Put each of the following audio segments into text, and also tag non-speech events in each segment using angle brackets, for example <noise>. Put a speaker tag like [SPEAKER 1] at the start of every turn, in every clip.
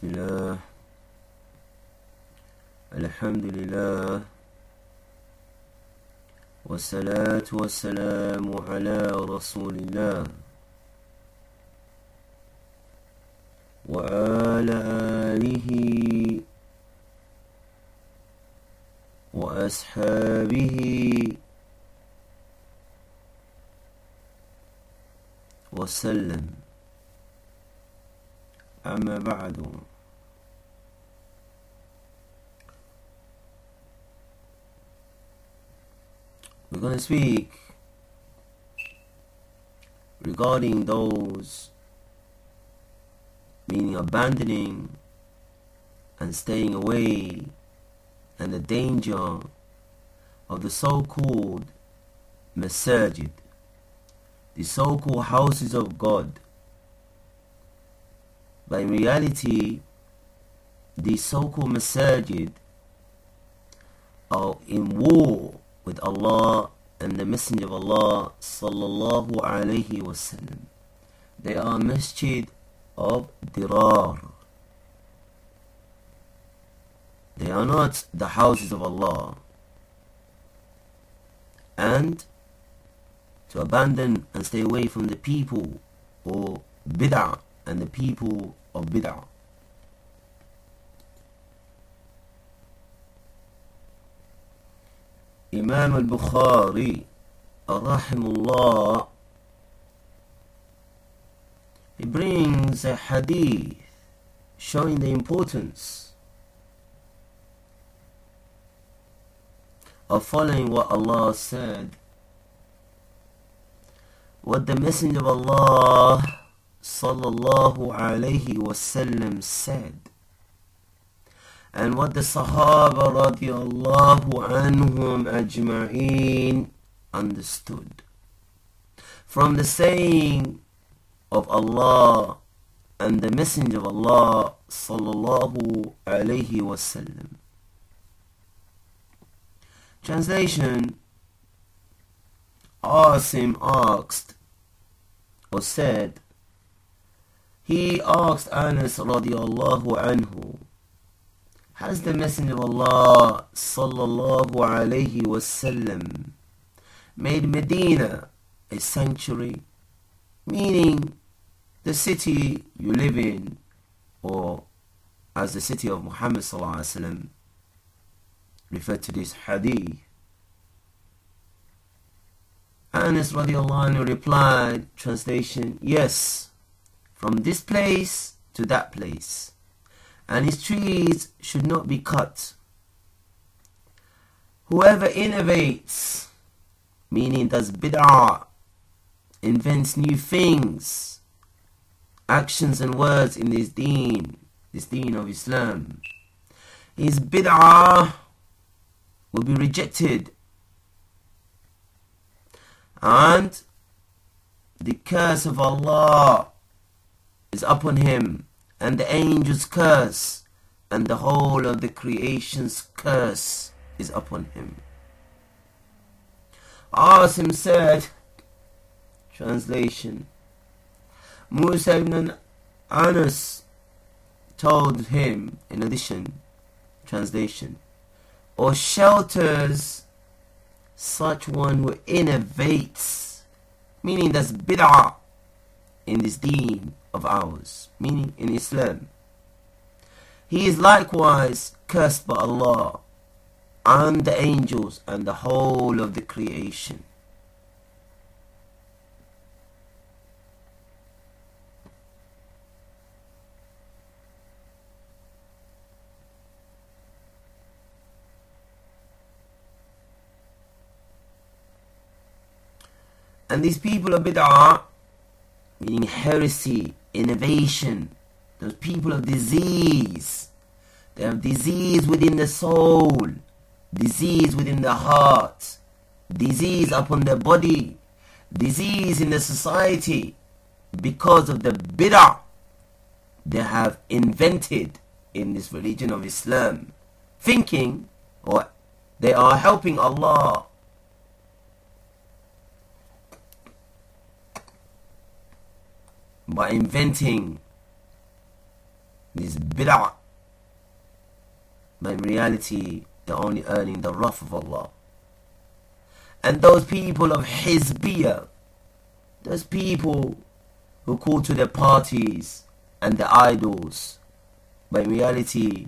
[SPEAKER 1] بسم الله. الحمد لله. والصلاة والسلام على رسول الله وعلى آله وأصحابه وسلم. أما بعد We're going to speak regarding those meaning abandoning and staying away and the danger of the so-called masajid, the so-called houses of God. But in reality, the so-called masajid are in war with Allah and the Messenger of Allah sallallahu alayhi wasallam. They are masjid of dirar. They are not the houses of Allah. And to abandon and stay away from the people or bid'ah and the people of bid'ah. Imam al-Bukhari rahimullah he brings a hadith showing the importance of following what Allah said what the messenger of Allah sallallahu alayhi wasallam said and what the Sahaba radiallahu anhum ajma'een understood. From the saying of Allah and the Messenger of Allah sallallahu alayhi wasallam. Translation Asim asked or said, he asked Anas radiallahu anhu, has the Messenger of Allah sallallahu alayhi wasallam made Medina a sanctuary, meaning the city you live in, or as the city of Muhammad sallallahu alayhi wasallam referred to this hadith. Anas radiallahu anhu replied, translation, yes, from this place to that place and his trees should not be cut. Whoever innovates, meaning does bid'ah, invents new things, actions and words in this deen, this deen of Islam, his bid'ah will be rejected. And the curse of Allah is upon him and the angels curse, and the whole of the creation's curse is upon him. Asim said, translation, Musa ibn Anas told him, in addition, translation, or shelters such one who innovates, meaning that's bid'ah in this deen of ours, meaning in Islam. He is likewise cursed by Allah and the angels and the whole of the creation. And these people of bid'ah, meaning heresy, innovation, those people of disease. They have disease within the soul, disease within the heart, disease upon the body, disease in the society because of the bid'ah they have invented in this religion of Islam, thinking or they are helping Allah by inventing This bid'ah. But in reality, they're only earning the wrath of Allah. And those people of Hizbiyah, those people who call to their parties and their idols, but in reality,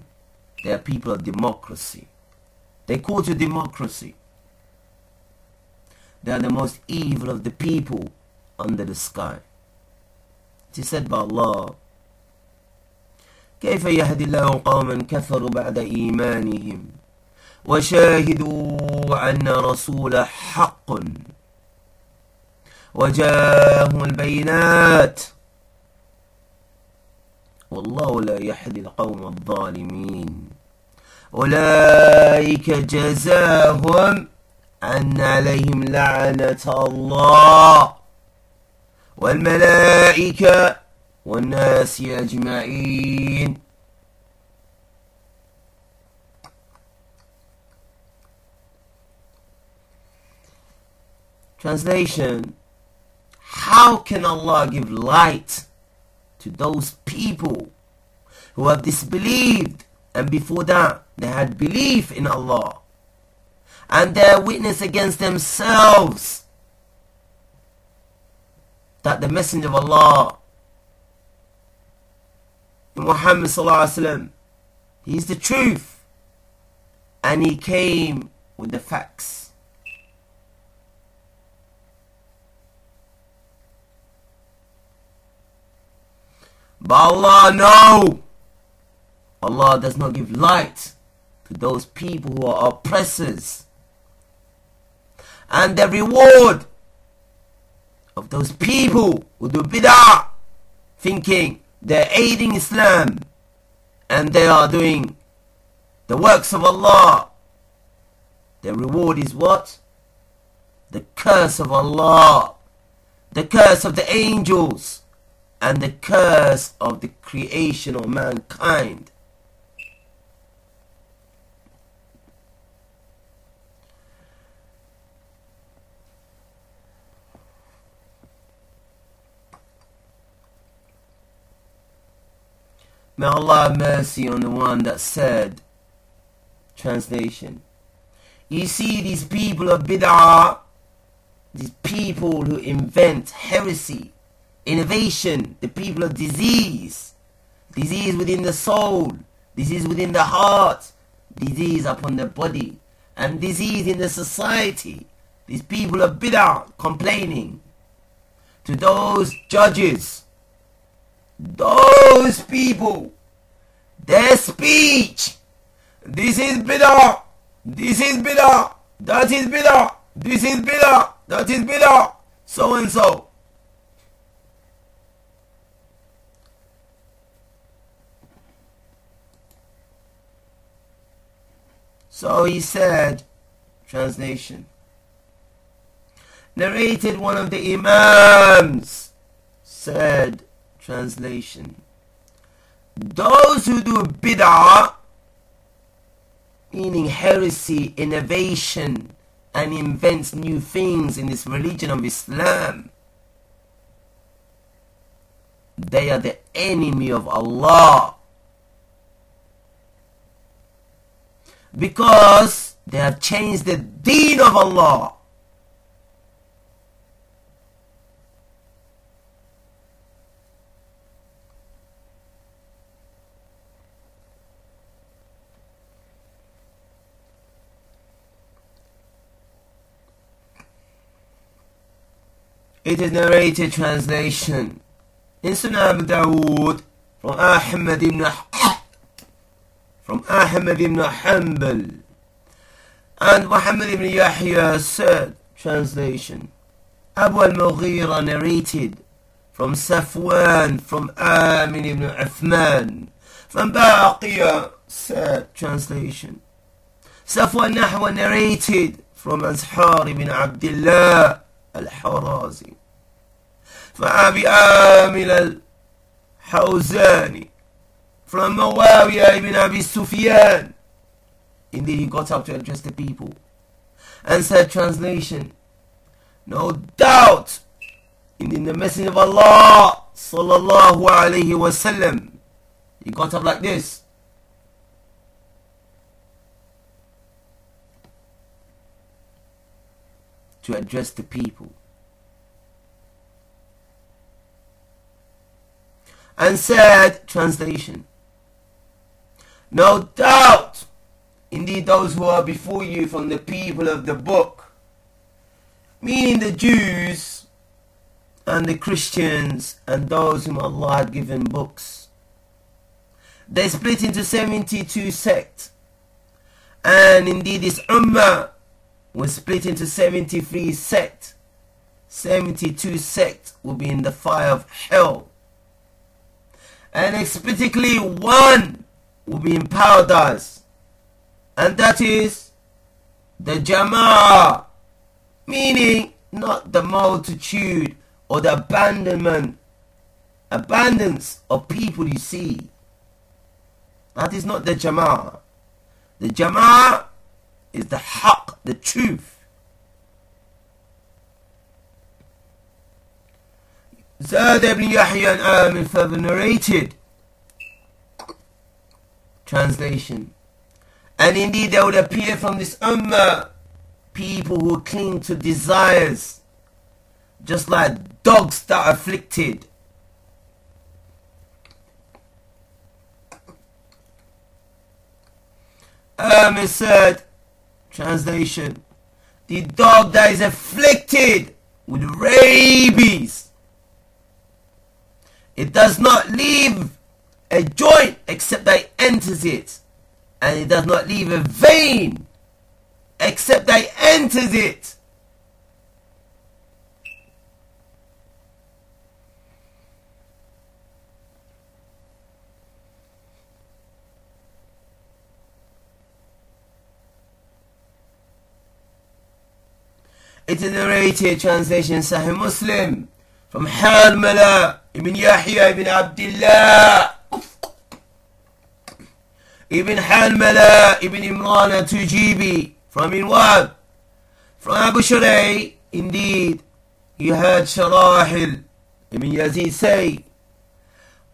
[SPEAKER 1] they are people of democracy. They call to democracy. They are the most evil of the people under the sky. Said by Allah, كيف يهدي الله قوما كفروا بعد إيمانهم؟ وشاهدوا أن رسول حق. وجاءهم البينات. والله لا يهدي القوم الظالمين. أولئك جزاهم أن عليهم لعنة الله. والملائكة والناس أجمعين Translation How can Allah give light to those people who have disbelieved and before that they had belief in Allah and their witness against themselves That the messenger of Allah Muhammad sallallahu alaihi wasallam he is the truth and he came with the facts But Allah, no! Allah does not give light to those people who are oppressors. And the reward of those people who do bid'ah, thinking they're aiding Islam and they are doing the works of Allah. The reward is what? The curse of Allah, the curse of the angels, and the curse of the creation of mankind. May Allah have mercy on the one that said, translation, you see these people of bid'ah, these people who invent heresy, innovation, the people of disease, disease within the soul, disease within the heart, disease upon the body, and disease in the society. These people of bid'ah complaining to those judges those people, their speech, this is bid'ah, this is bid'ah, that is bid'ah, this is bid'ah, that is bid'ah, so and so. So he said, translation, narrated one of the Imams, said, Translation Those who do bid'ah, meaning heresy, innovation, and invents new things in this religion of Islam, they are the enemy of Allah. Because they have changed the deen of Allah. It is narrated translation. In Sunan Abu Dawood from Ahmad ibn from Ahmad ibn Hanbal. And Muhammad ibn Yahya said translation Abu al-Mughira narrated from Safwan from Amin ibn Uthman. From Baqiya said translation Safwan Nahwa narrated from Azhar ibn Abdullah الحرازي فأبي آمل الحوزاني from Muawiyah ibn Abi Sufyan indeed he got up to address the people and said translation no doubt indeed the messenger of Allah sallallahu alayhi wasallam He got up like this. To address the people. And said, translation, No doubt, indeed those who are before you from the people of the book, meaning the Jews and the Christians and those whom Allah had given books. They split into 72 sects. And indeed this Ummah was split into 73 sects. 72 sects will be in the fire of hell. And explicitly one will be in paradise. And that is the Jama'ah. Meaning not the multitude or the abandonment, abundance of people you see. That is not the Jama'ah. The Jama'ah is the haqq, the truth. Zad ibn Yahya and Amir further narrated. Translation. And indeed there would appear from this ummah people who cling to desires just like dogs that are afflicted. Um, said, translation, the dog that is afflicted with rabies. It does not leave a joint except that it enters it. And it does not leave a vein except that it enters it. It is narrated translation Sahih Muslim from Hanmala ibn Yahya ibn Abdullah ibn Hanmala ibn Imran Tujibi from Inwab from Abu Shuray indeed he heard Sharahil ibn Yazid say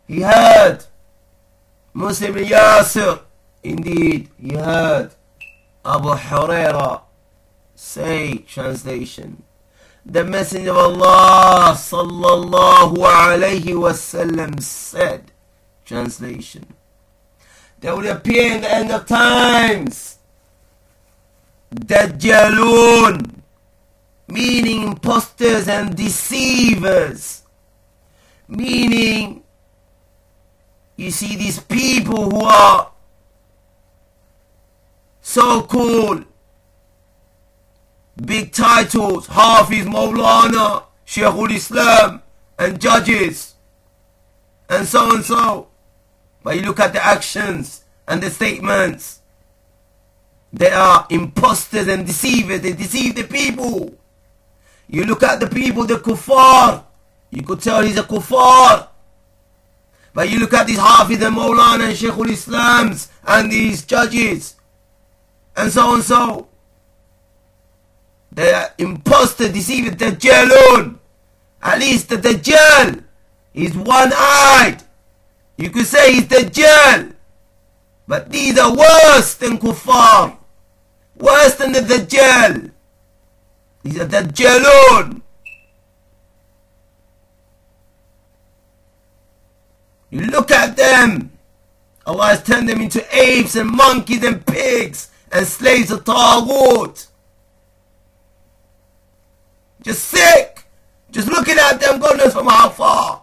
[SPEAKER 1] he heard Muslim ibn Yasir indeed he heard Abu Hurairah Say, translation. The Messenger of Allah sallallahu alayhi wasallam said, translation. There will appear in the end of times Dajjalun, meaning imposters and deceivers, meaning you see these people who are so called big titles, Hafiz Maulana, Sheikhul Islam, and judges, and so and so. But you look at the actions and the statements. They are imposters and deceivers. They deceive the people. You look at the people, the kuffar. You could tell he's a kuffar. But you look at these Hafiz and Maulana and Sheikhul Islams and these judges. And so and so. The impostor deceived the Dajjalun. At least the Dajjal is one-eyed. You could say he's the Dajjal. But these are worse than Kuffar. Worse than the Dajjal. These are Dajjalun. You look at them. Allah has turned them into apes and monkeys and pigs and slaves of Taghut. Just sick. Just looking at them, goodness from how far.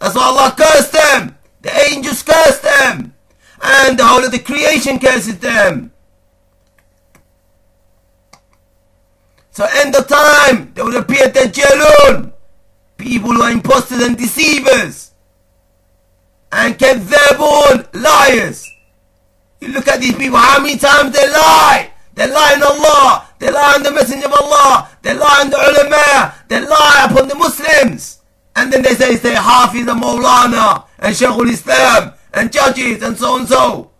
[SPEAKER 1] That's why Allah cursed them. The angels cursed them. And the whole of the creation curses them. So end of time, there will appear Dajjalun. People who are imposters and deceivers. And Kadhabun, liars. You look at these people, how many times they lie. They lie on Allah. They lie on the Messenger of Allah. They lie on the ulama. They lie upon the Muslims. And then they say they Hafiz and Maulana and Shaykhul Islam and judges and so and so.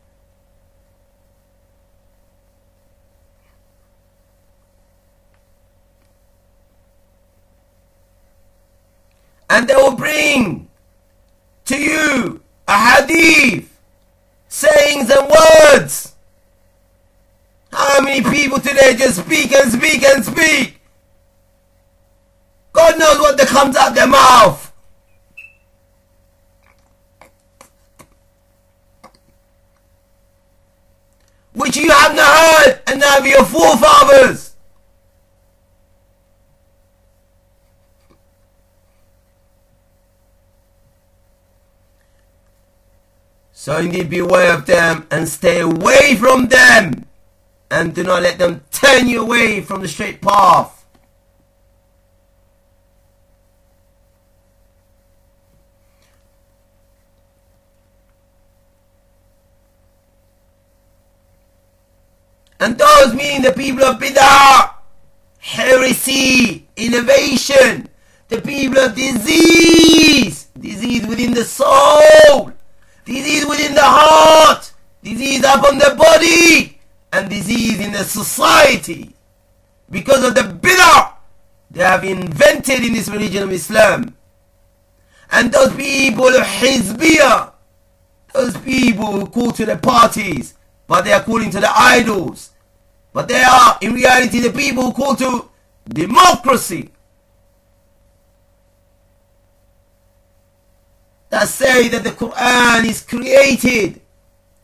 [SPEAKER 1] And they will bring to you a hadith, sayings and words. How many people today just speak and speak and speak? God knows what that comes out their mouth. Which you have not heard, and now your forefathers. So indeed beware of them and stay away from them and do not let them turn you away from the straight path. And those mean the people of Bid'ah, heresy, innovation, the people of disease, disease within the soul, disease within the heart, disease upon the body, and disease in the society. Because of the bid'ah they have invented in this religion of Islam. And those people of Hizbiyah, those people who call to the parties, but they are calling to the idols. But they are, in reality, the people who call to democracy. That say that the Quran is created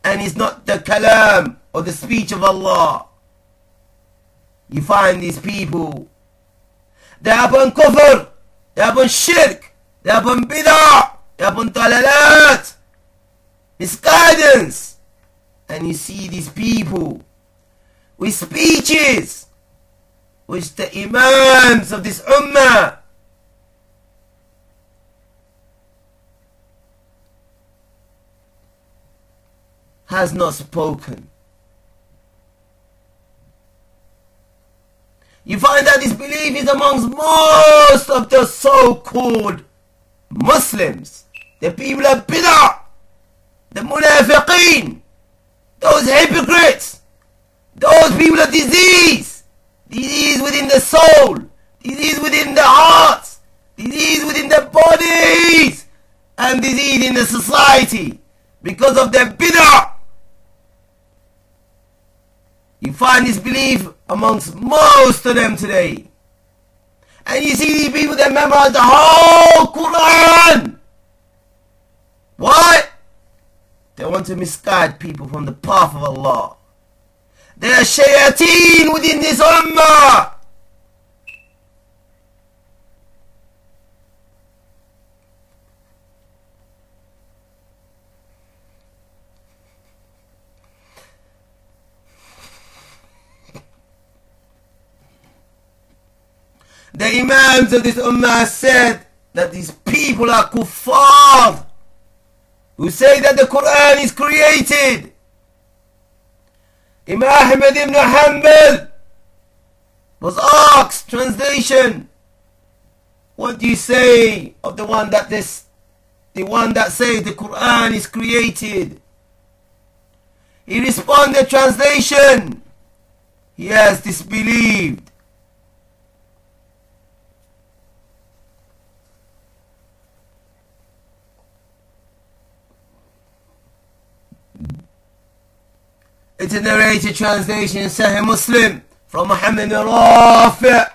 [SPEAKER 1] and is not the kalam or the speech of Allah. You find these people, they are upon kufr, they are upon shirk, they are upon bid'ah, they are upon dalalat, misguidance. And you see these people with speeches which the imams of this ummah has not spoken. You find that this belief is amongst most of the so-called Muslims, the people of Bid'ah, the Munafiqeen, those hypocrites, those people of disease, disease within the soul, disease within the hearts, disease within the bodies, and disease in the society because of their bid'ah. You find this belief amongst most of them today. And you see these people that memorize the whole Quran. What? They want to misguide people from the path of Allah. They are shayateen within this ummah. The Imams of this Ummah said that these people are kuffar who say that the Quran is created. Imam Ahmad ibn Hanbal was asked, translation, what do you say of the one that this, the one that says the Quran is created? He responded, translation, he has disbelieved. It's a narrated translation Sahih Muslim from Muhammad Rafi'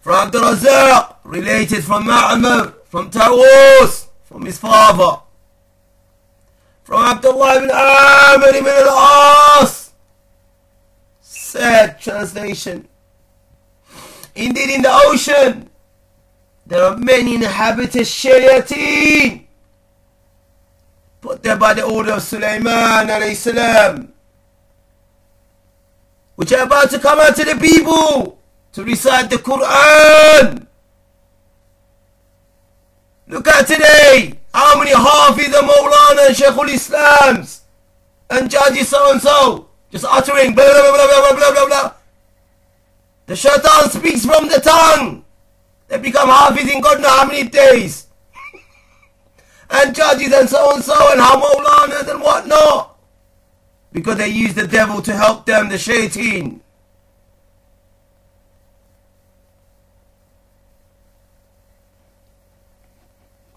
[SPEAKER 1] from Abdul Razak, related from Ma'amar, from Tawus, from his father, from Abdullah ibn Amr ibn al-As, said translation, indeed in the ocean, there are many inhabited shayateen put there by the order of Sulaiman salam which are about to come out to the people to recite the Quran. Look at today, how many Hafiz and Mawlana and Shaykhul Islams and judges so and so just uttering blah blah blah blah blah blah blah. The shaitan speaks from the tongue. They become Hafiz in God know how many days. and judges and so and so and how Maulanas and whatnot. Because they use the devil to help them, the shaitan.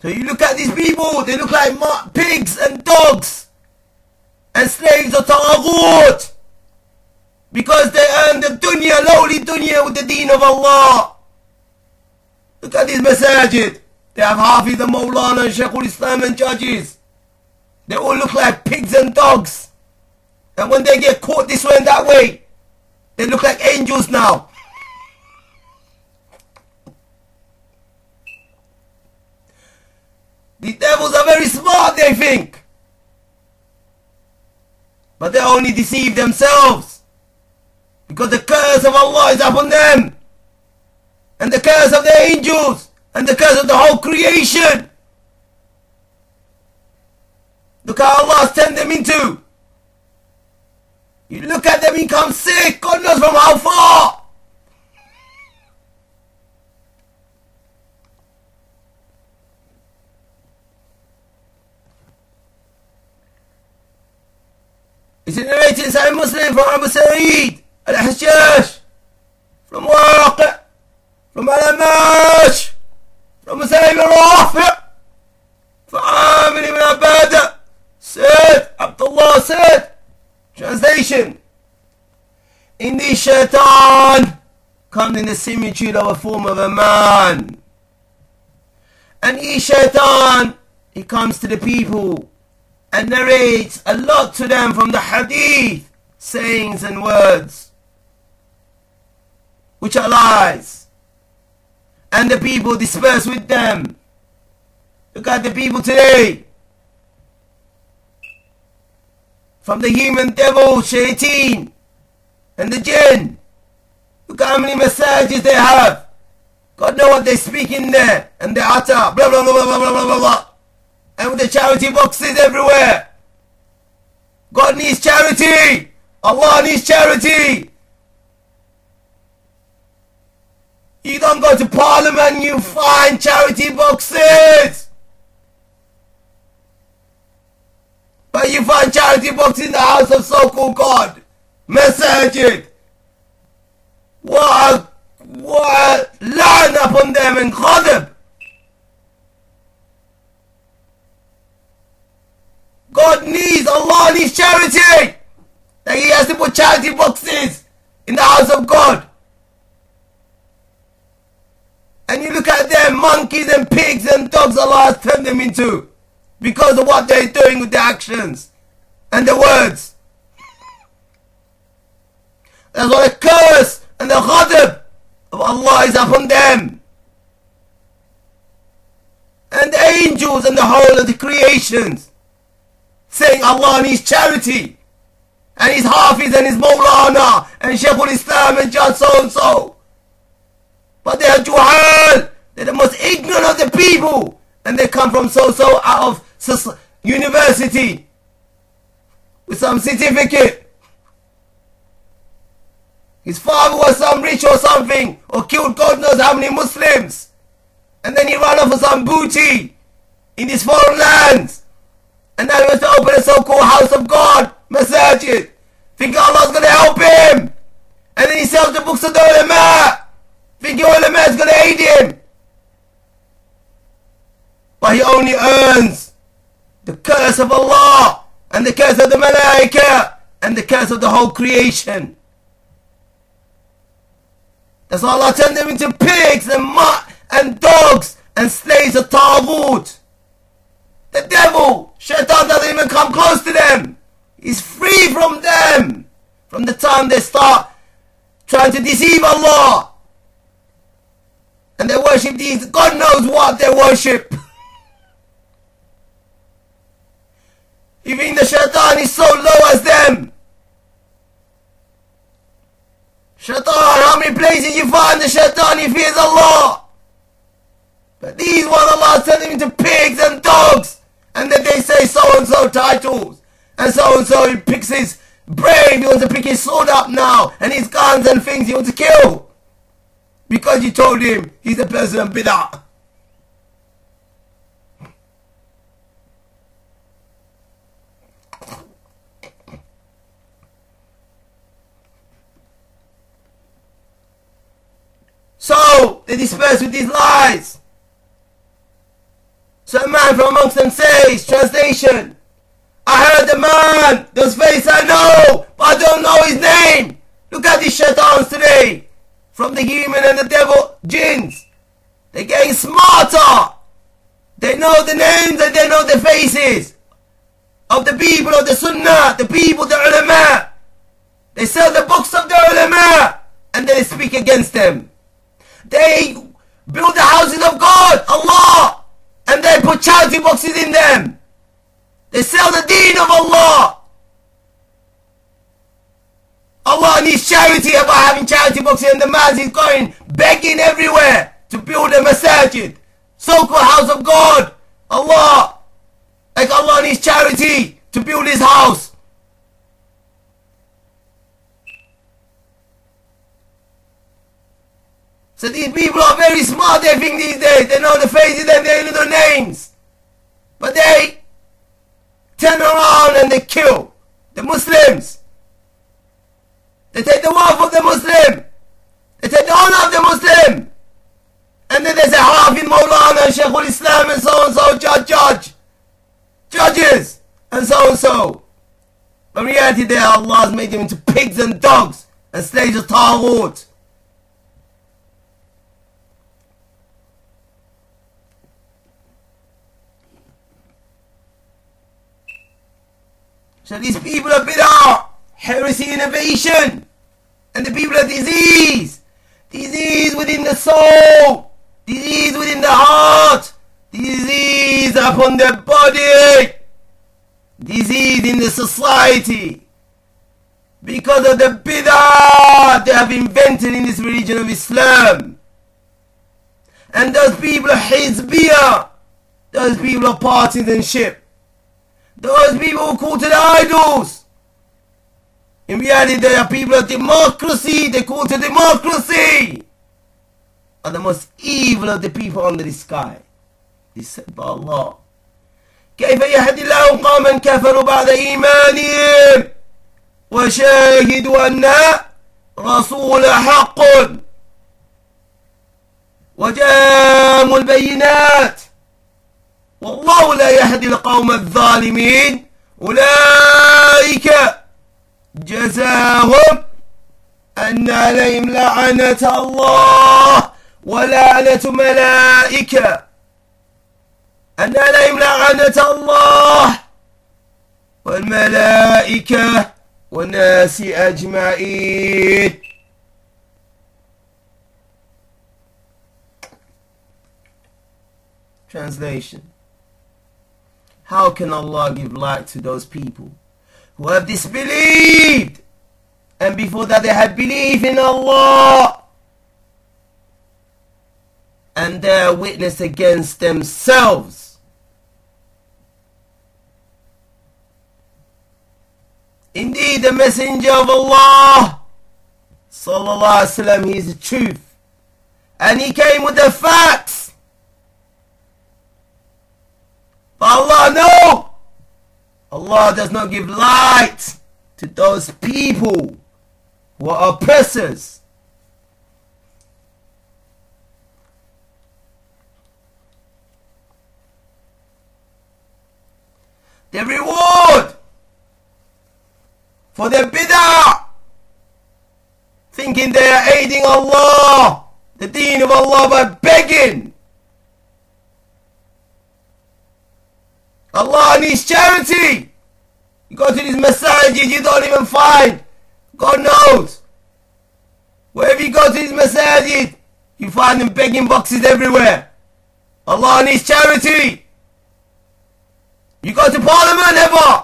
[SPEAKER 1] So you look at these people, they look like pigs and dogs and slaves of Taghut because they earn the dunya, lowly dunya with the deen of Allah. Look at these masajid. They have Hafiz and Maulana and Shaykhul Islam and judges. They all look like pigs and dogs. And when they get caught this way and that way, they look like angels now. The devils are very smart, they think. But they only deceive themselves. Because the curse of Allah is upon them. And the curse of the angels. And the curse of the whole creation. Look how Allah turned them into. You look at them, become sick. God knows from how far. It's narrated in Muslim from Abu Sa'id al-Hajjaj, from Waqi', from Al-Amash, from Sayyid al-Rafi', from Amir ibn Abadah, said, Abdullah said, translation, in the shaitan comes in the similitude of a form of a man. And each shaitan, he comes to the people and narrates a lot to them from the hadith, sayings and words, which are lies. And the people disperse with them. Look at the people today. From the human devil, shaitan, and the jinn. Look how many messages they have. God know what they speak in there. And they utter blah blah blah blah blah blah blah blah and with the charity boxes everywhere. God needs charity. Allah needs charity. You don't go to parliament, you find charity boxes. But you find charity boxes in the house of so-called God. Masajid. What a, what a line upon them and call them. God needs, Allah needs charity. That He has to put charity boxes in the house of God. And you look at them, monkeys and pigs and dogs Allah has turned them into. Because of what they're doing with their actions and their words. That's why the curse and the ghadab of Allah is upon them. And the angels and the whole of the creations saying Allah needs charity. And his Hafiz and his Maulana and Shaykhul Islam and just so and so. But they are Juhal. They're the most ignorant of the people. And they come from so-so out of university with some certificate. His father was some rich or something, or killed God knows how many Muslims. And then he ran off for some booty in these foreign lands. And now he wants to open a so-called house of God, masajid. Thinking Allah's going to help him. And then he sells the books of the ulama. Is going to aid him. But he only earns the curse of Allah and the curse of the malaika and the curse of the whole creation. That's why Allah turned them into pigs and mutt and dogs and slaves of Taghut. The devil, Shaitan doesn't even come close to them. He's free from them. From the time they start trying to deceive Allah. And they worship these, God knows what they worship. Even the shaitan is so low as them. Shaitan, how many places you find the shaitan he fears Allah? But these one Allah sent him into pigs and dogs and then they say so and so titles, and so and so he picks his brain, he wants to pick his sword up now, and his guns and things he wants to kill because you told him he's a person of bid'ah. So they disperse with these lies. So a man from amongst them says, translation, I heard the man, those face I know, but I don't know his name. Look at these shaitans today from the human and the devil, jinns. They're getting smarter. They know the names and they know the faces of the people of the sunnah, the people, the ulama. They sell the books of the ulama and they speak against them. They build the houses of God, Allah, and they put charity boxes in them. They sell the deen of Allah. Allah needs charity about having charity boxes and the man is going begging everywhere to build a masajid. So-called house of God. Allah. Like Allah needs charity to build his house. So these people are very smart, they think these days. They know the faces and they know the names. But they turn around and they kill the Muslims. They take the wealth of the Muslim. They take the honor of the Muslim. And then they say Hafid Maulana, Shaykhul Islam and so and so, judge, judge. Judges and so and so. But reality they Allah has made them into pigs and dogs and slaves of Taghut. So these people of bid'ah, heresy, innovation, and the people of disease, disease within the soul, disease within the heart, disease upon the body, disease in the society, because of the bid'ah they have invented in this religion of Islam. And those people are Hizbiyah, those people are partisanship. Those people who call to the idols. In reality, they are people of democracy. They call to democracy. Are the most evil of the people under the sky. This said by Allah. كيف يهدي الله قوما كفروا بعد إيمانهم وشاهدوا أن رسول حق وجاءهم البينات والله لا يهدي القوم الظالمين أولئك جزاهم أن عليهم لعنة الله ولعنة ملائكة أن عليهم لعنة الله والملائكة والناس أجمعين. Translation. How can Allah give light to those people? Who have disbelieved and before that they had belief in Allah and they are witness against themselves. Indeed, the Messenger of Allah, sallallahu alaihi wasallam, he is the truth, and he came with the facts. Allah, no! Allah does not give light to those people who are oppressors. The reward for the bid'ah, thinking they are aiding Allah, the deen of Allah by begging Allah needs charity. You go to these masajid, you don't even find. God knows. Wherever you go to these masajid, you find them begging boxes everywhere. Allah needs charity. You go to parliament ever?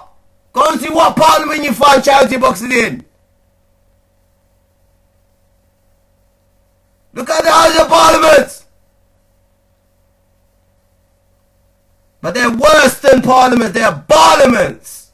[SPEAKER 1] Go and see what parliament you find charity boxes in. Look at the House of Parliament. But they're worse than parliaments. They're parliaments.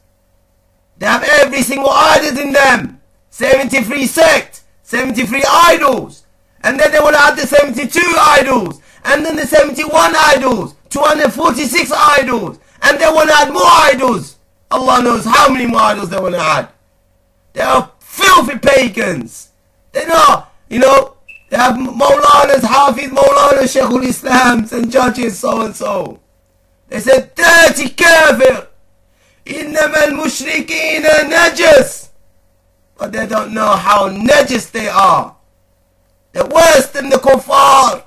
[SPEAKER 1] They have every single idol in them. 73 sects, 73 idols. And then they want to add the 72 idols. And then the 71 idols. 246 idols. And they want to add more idols. Allah knows how many more idols they want to add. They are filthy pagans. They're not, you know, They have Maulanas, Hafiz Maulana, Sheikhul Islams, and judges, so and so. They said, that's a kafir. إنما المشركين najis. But they don't know how najis they are. They're worse than the kuffar.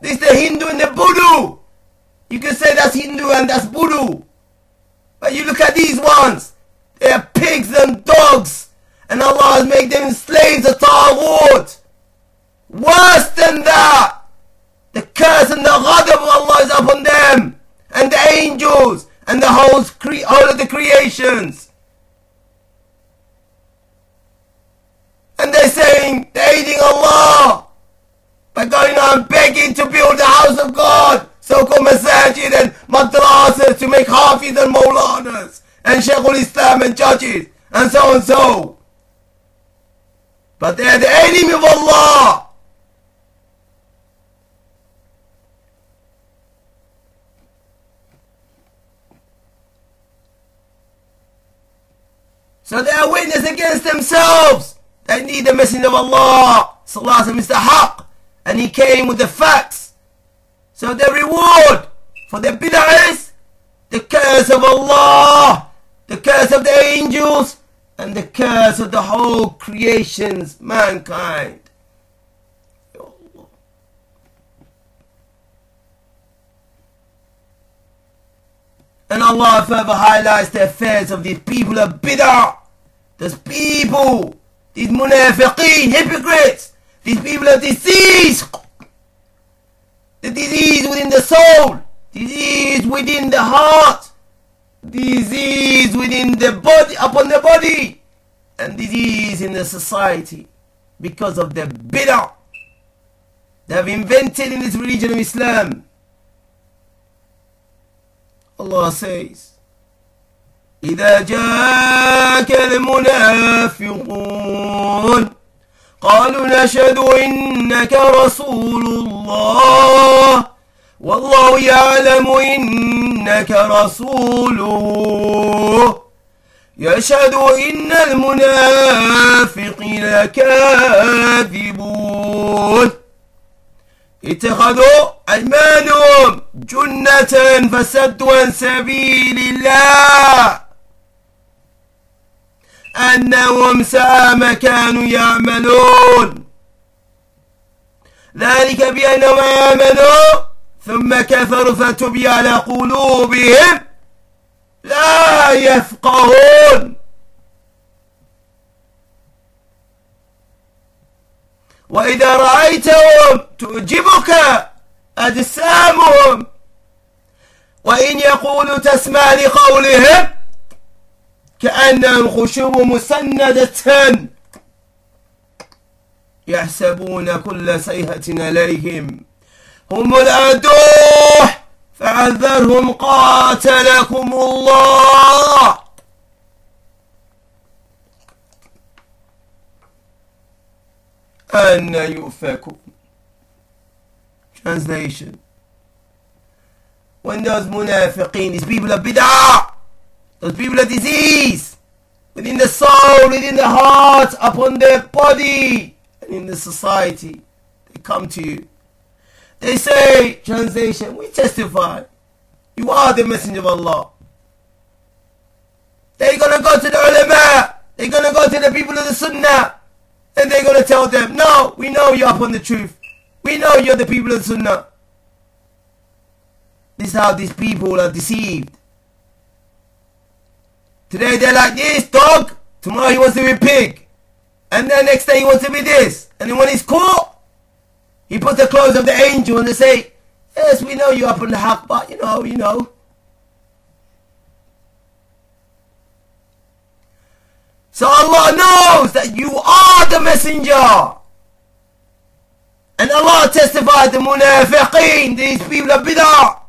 [SPEAKER 1] This is the Hindu and the Buddha. You can say that's Hindu and that's Buddha. But you look at these ones. They are pigs and dogs. And Allah has made them slaves of Taghut. Worse than that. Curse and the ghadab of Allah is upon them. And the angels. And the whole, whole of the creations. And they're saying, they're aiding Allah by going on begging to build the house of God, so-called masajid and madrasas to make hafiz and maulanas and shaykhul Islam and judges and so and so. But they're the enemy of Allah. So they are witness against themselves. They need the messenger of Allah. Sallallahu is the. And he came with the facts. So the reward for the bid'ahs, the curse of Allah, the curse of the angels, and the curse of the whole creations, mankind. And Allah further highlights the affairs of these people of bid'ah. Those people, these munafiqeen, hypocrites, these people have disease. The disease within the soul, disease within the heart, disease within the body, upon the body, and disease in the society because of the bid'ah they have invented in this religion of Islam. Allah says, إذا جاءك المنافقون قالوا نشهد إنك رسول الله والله يعلم إنك رسوله يشهد إن المنافقين كاذبون اتخذوا أيمانهم جنة فسدوا عن سبيل الله أنهم ساء ما كانوا يعملون. ذلك بأنهم آمنوا ثم كفروا فتبي على قلوبهم لا يفقهون. وإذا رأيتهم تعجبك أجسامهم وإن يقولوا تسمع لقولهم كأنهم خشوب مسندة. يحسبون كل سيهة عليهم. هم الأدوح! فعذرهم قاتلكم الله! أن يؤفكون Translation. When those munafiqeen, these people of bid'ah, those people of disease, within the soul, within the heart, upon their body, and in the society, they come to you. They say, translation, we testify, you are the messenger of Allah. They're gonna go to the ulama, they're gonna go to the people of the sunnah, and they're gonna tell them, no, we know you're upon the truth. We know you're the people of the sunnah. This is how these people are deceived. Today they're like this dog. Tomorrow he wants to be pig. And then next day he wants to be this. And then when he's caught, he puts the clothes of the angel and they say, Yes, we know you're up on the haq, but you know, you know. So Allah knows that you are the messenger. And Allah testified the munafiqeen, these people of bid'ah.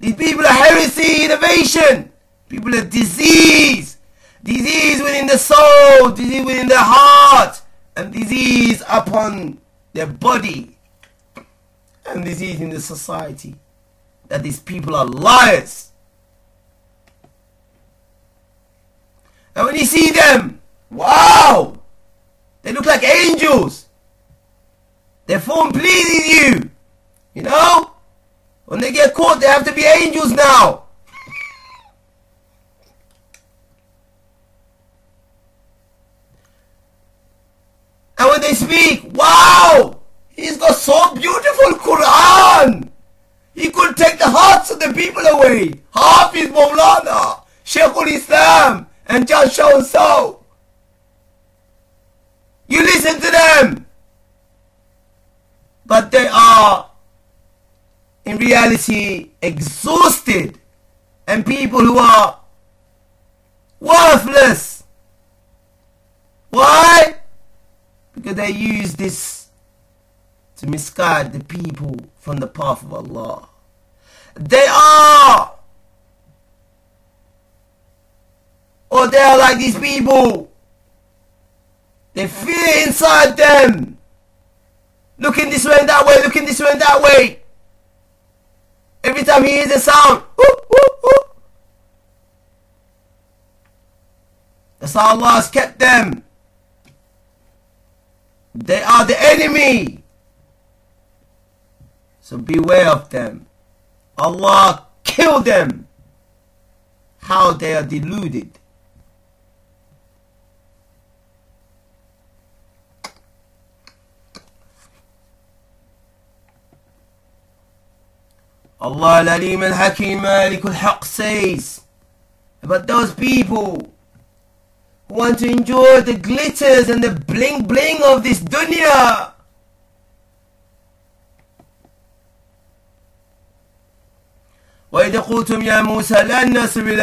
[SPEAKER 1] These people of heresy, innovation. People of disease. Disease within the soul, disease within the heart, and disease upon their body. And disease in the society. That these people are liars. And when you see them, wow! They look like angels. They form pleasing you. You know? When they get caught, they have to be angels now. And when they speak, wow! He's got so beautiful Quran! He could take the hearts of the people away. Half Hafiz Maulana, Sheikhul Islam, and just show so. You listen to them. But they are, in reality, exhausted. And people who are worthless. Why? Because they use this to misguide the people from the path of Allah. They are, or they are like these people. They fear inside them. Looking this way and that way, looking this way and that way. Every time he hears a sound, whoop, whoop, whoop. That's how Allah has kept them. They are the enemy. So beware of them. Allah kill them. How they are deluded. Allah al-Alim al-Hakim Malik al-Haq says about those people want to enjoy the glitters and the bling bling of this dunya. وإذا قلتم يا موسى لن نصبر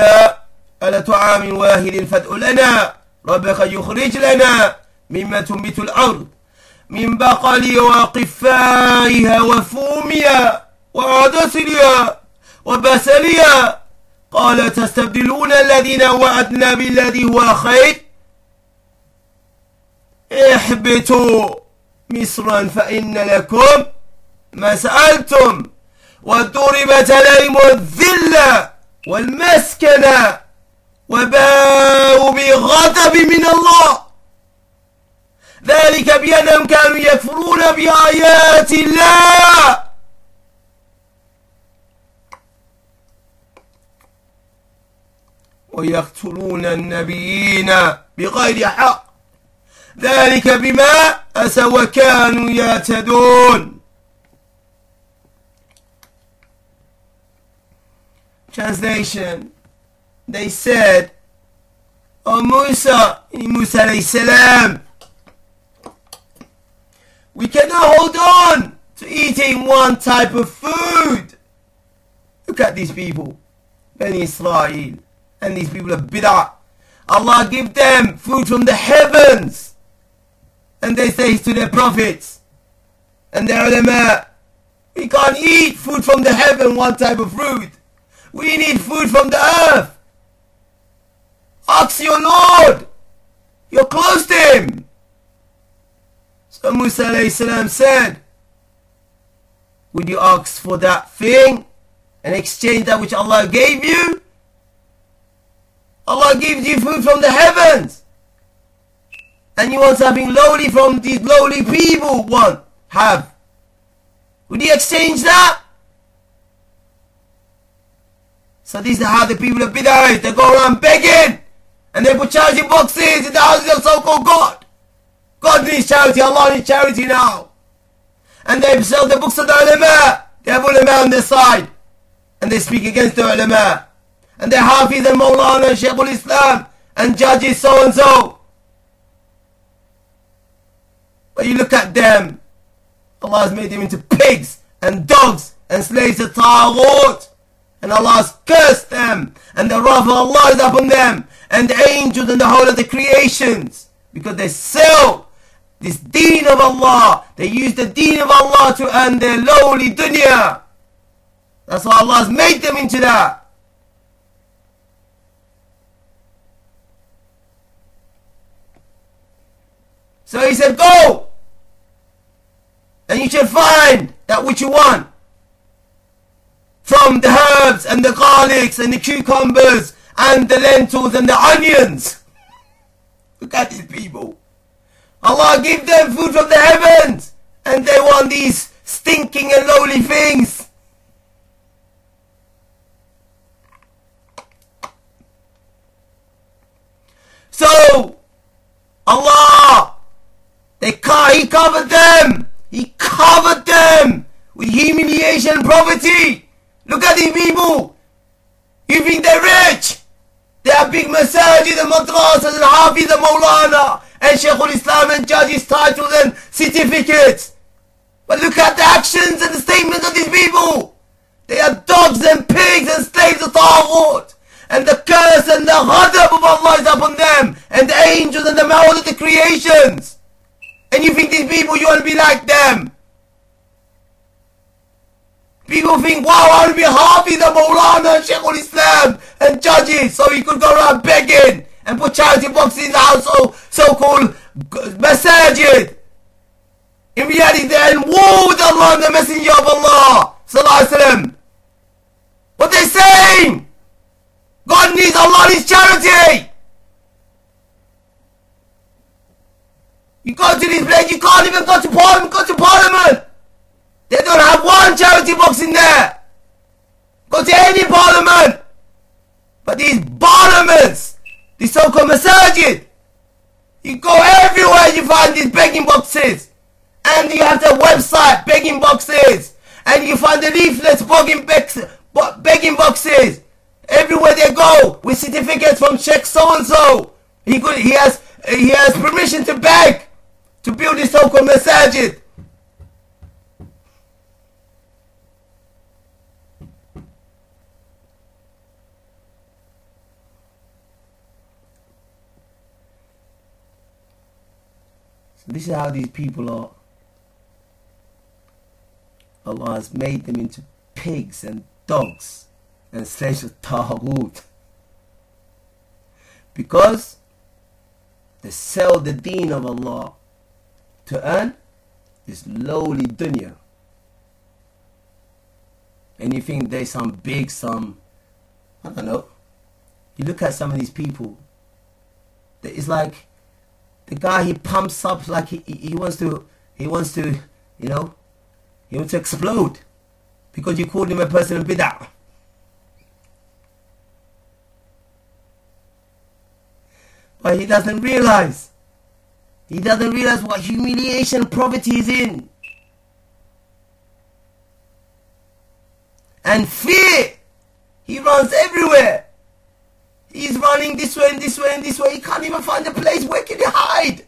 [SPEAKER 1] على طعام واحد فادع لنا ربك يخرج لنا مما تنبت الأرض من بقل وقفائها وفومها وعدسها وبسلها قال تستبدلون الذين وعدنا بالذي هو خير؟ احبطوا مصرا فإن لكم ما سألتم وضربت عليهم الذلة والمسكنة وباءوا بغضب من الله. ذلك بأنهم كانوا يكفرون بآيات الله. ويقتلون النبيين بغير حق ذلك بما أسوا كانوا يعتدون Translation They said, O Musa, Musa alayhi salam, we cannot hold on to eating one type of food. Look at these people, Bani Israel, and these people of Bid'ah. Allah give them food from the heavens. And they say to their prophets and their ulama, we can't eat food from the heaven, one type of fruit. We need food from the earth. Ask your Lord. You're close to him. So Musa salam said, Would you ask for that thing and exchange that which Allah gave you? Allah gives you food from the heavens. And you want something lowly from these lowly people want, have. Would you exchange that? So these are how the people of Bid'ah They go around begging. And they put charity boxes in the houses of so-called God. God needs charity. Allah needs charity now. And they sell the books of the ulama. They have ulama on their side. And they speak against the ulama. And they Hafiz and Maulana and Shaykhul Islam. And judges so and so. But you look at them. Allah has made them into pigs and dogs and slaves of Taghut. And Allah has cursed them. And the wrath of Allah is upon them. And the angels and the whole of the creations. Because they sell this deen of Allah. They use the deen of Allah to earn their lowly dunya. That's why Allah has made them into that. So he said, go! And you shall find that which you want. From the herbs and the garlics and the cucumbers and the lentils and the onions. Look at these people. Allah give them food from the heavens. And they want these stinking and lowly things. So, Allah, they He covered them. He covered them with humiliation and poverty. Look at these people. You think they're rich? They have big masajid and madrasas and hafiz and maulana and Shaykhul Islam and judges titles and certificates. But look at the actions and the statements of these people. They are dogs and pigs and slaves of Taghut. And the curse and the ghadab of Allah is upon them. And the angels and the mouth of the creations. And you think these people, you want to be like them. People think, wow, I want to be Hafiz the Maulana and Shaykhul Islam and judges so he could go around begging and put charity boxes in the house, so, so-called masajid. In reality, they're in war with Allah and the Messenger of Allah. Sallallahu What they saying? God needs Allah needs charity. You go to this place, you can't even go to parliament, go to parliament. They don't have one charity box in there. Go to any parliament. But these parliaments, these so-called masajid, you go everywhere you find these begging boxes. And you have the website, begging boxes. And you find the leaflets, begging, begging boxes. Everywhere they go with certificates from Sheikh so-and-so. He, could, he, has, he has permission to beg to build this so-called masajid. So this is how these people are. Allah has made them into pigs and dogs and slaves of Taghut. Because they sell the deen of Allah to earn this lowly dunya. And you think there's some big, some, I don't know. You look at some of these people, it's like the guy he pumps up like he, he wants to, he wants to, you know, he wants to explode because you called him a person of bid'ah. But he doesn't realize he doesn't realize what humiliation poverty is in. And fear. He runs everywhere. He's running this way and this way and this way. He can't even find a place. Where can he hide?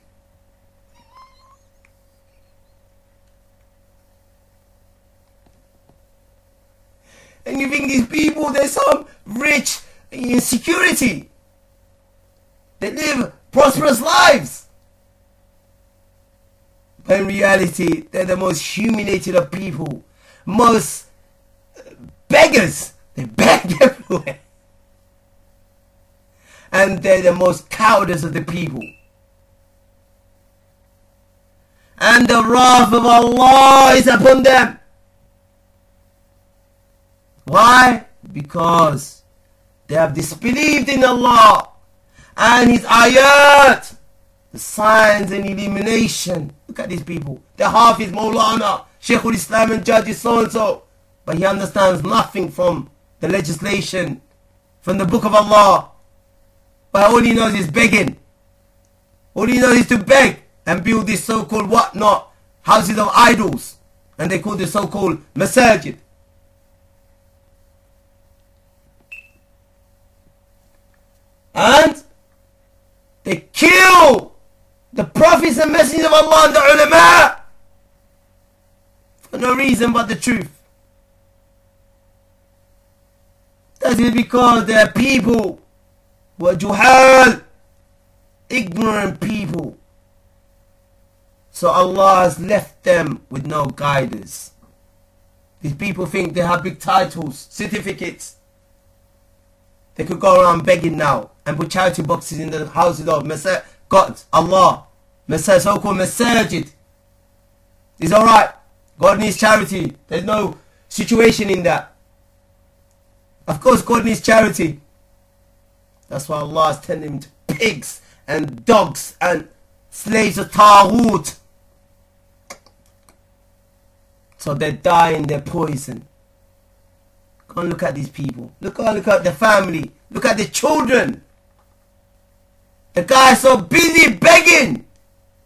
[SPEAKER 1] And you think these people, they're some rich in security. They live prosperous lives. But in reality, they're the most humiliated of people. Most beggars. They beg <laughs> everywhere. And they're the most cowardice of the people. And the wrath of Allah is upon them. Why? Because they have disbelieved in Allah and His ayat the signs and illumination. Look at these people. The Hafiz Maulana, Shaykhul Islam and judge so and so. But he understands nothing from the legislation, from the book of Allah. But all he knows is begging. All he knows is to beg and build these so-called whatnot, houses of idols. And they call this so-called masajid. And they kill the prophets and messengers of Allah and the ulama for no reason but the truth. That is because they are people who are juhal, ignorant people. So Allah has left them with no guidance. These people think they have big titles, certificates. They could go around begging now and put charity boxes in the houses of Messiah God, Allah, so-called masajid is alright. God needs charity. There's no situation in that. Of course, God needs charity. That's why Allah is turning to pigs and dogs and slaves of Taghut. So they die in their poison. Go and look at these people. Look, look at the family. Look at the children. The guy's so busy begging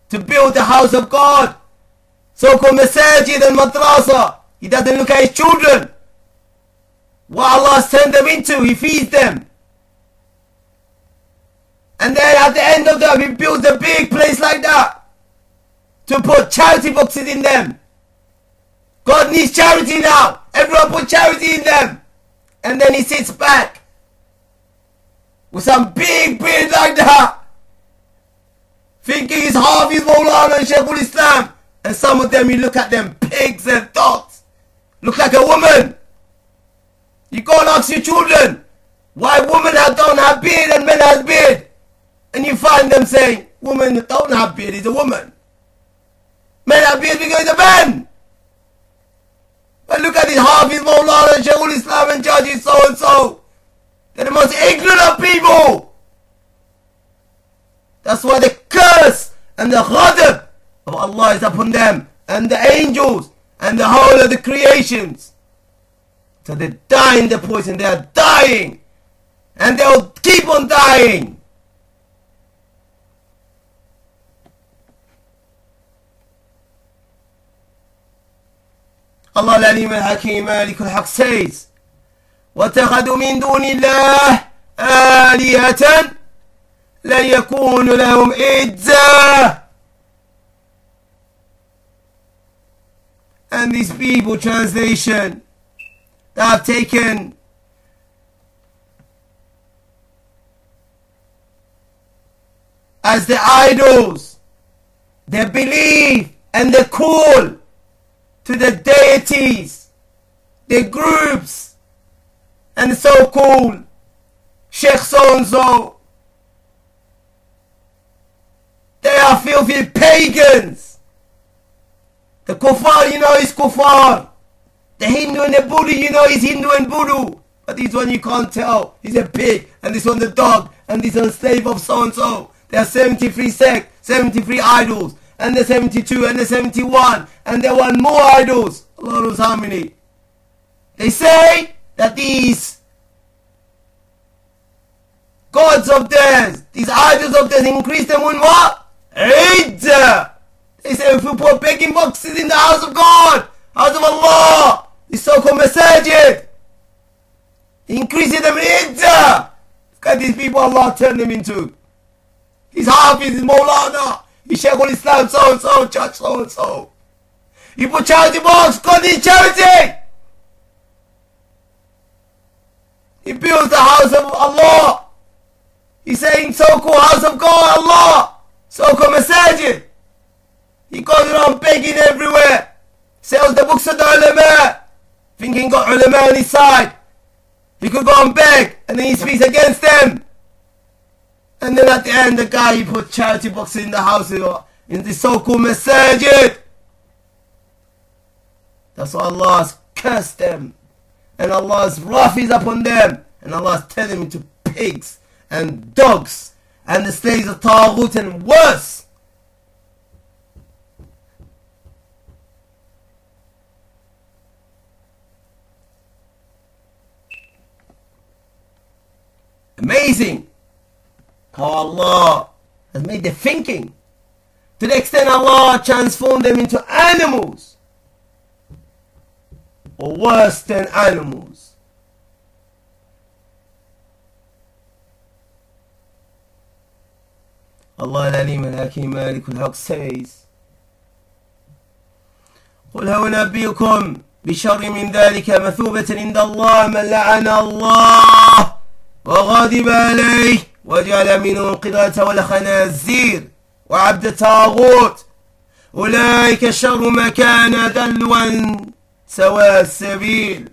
[SPEAKER 1] to build the house of God. So-called masajid and madrasa. He doesn't look at his children. What Allah sent them into, He feeds them. And then at the end of that, He builds a big place like that to put charity boxes in them. God needs charity now. Everyone put charity in them. And then He sits back with some big beard like that. Thinking he's Hafiz Maulana and Shaykhul Islam. And some of them, you look at them, pigs and dogs. Look like a woman. You go and ask your children why women have don't have beard and men have beard. And you find them saying, women don't have beard is a woman. Men have beard because he's a man. But look at this Hafiz Maulana and Shaykhul Islam and judges so and so. They're the most ignorant of people. That's why the curse and the ghadab of Allah is upon them and the angels and the whole of the creations. So they're dying the poison. They are dying. And they'll keep on dying. Allah العليم الحكيم مالك الحق says واتخذوا من دون الله آلهة لن يكون لهم إجزاء And these people translation that have taken as the idols, their belief and the call to the deities, the groups, and the so-called Sheikh so-and-so. They are filthy pagans. The kuffar, you know, is kuffar. The Hindu and the Buddha, you know he's Hindu and Buddha. But this one you can't tell. He's a pig. And this one the dog. And this one slave of so-and-so. There are 73 sects, 73 idols. And the 72 and the 71. And there were more idols. Allah knows how many. They say that these gods of theirs, these idols of theirs increase them in what? Iddah. They say if we put begging boxes in the house of God, house of Allah, the so-called masajid. Increasing them in iddah. Look at these people Allah turned them into. He's Hafiz, he's Maulana, he's Shaykhul Islam, so and so, church so and so. You put charity box, God needs charity. He builds the house of Allah. He's saying so-called house of God, Allah. So-called masajid. He goes around begging everywhere. Sells the books of the ulama thinking got ulama on his side. He could go and beg, and then he speaks against them. And then at the end, the guy he put charity boxes in the house, in the so-called masajid. That's why Allah has cursed them. And Allah's wrath is upon them. And Allah has turned them into pigs and dogs and the slaves of Taghut and worse. Amazing how Allah has made their thinking to the extent Allah transformed them into animals or worse than animals. Allah العليم الحكيم مالك الحق. says قل هل نبيكم بشر من ذلك مثوبة عند الله من لعن الله وغضب عليه وجعل منهم القردة والخنازير وعبد الطاغوت. أولئك شر مكان دلوا سواء السبيل.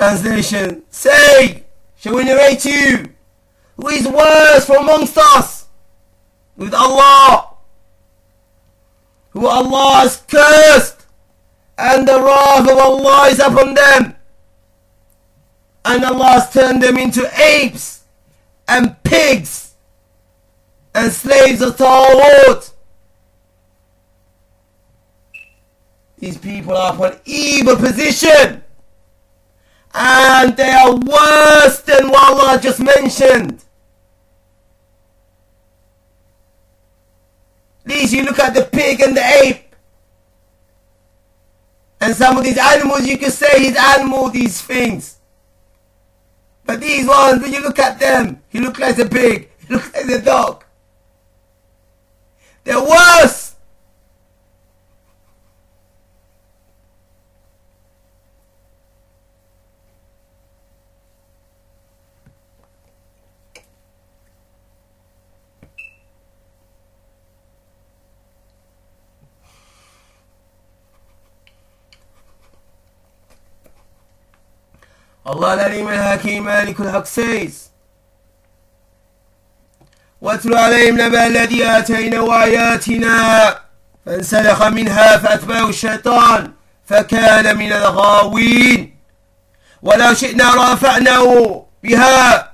[SPEAKER 1] Translation Say, shall we narrate you? Who is worse from amongst us? with Allah, who Allah has cursed and the wrath of Allah is upon them. And Allah has turned them into apes and pigs and slaves of Taghut. These people are upon evil position. And they are worse than what Allah just mentioned. These, you look at the pig and the ape. And some of these animals, you can say he's animal, these things. But these ones, when you look at them, he looks like a pig, <laughs> he looks like a dog. They're worse. Allah العليم الحكيم مالك الحق says واتل عليهم نبأ الذي آتيناه آياتنا فانسلخ منها فأتبعه الشيطان فكان من الغاوين. ولو شئنا رفعناه بها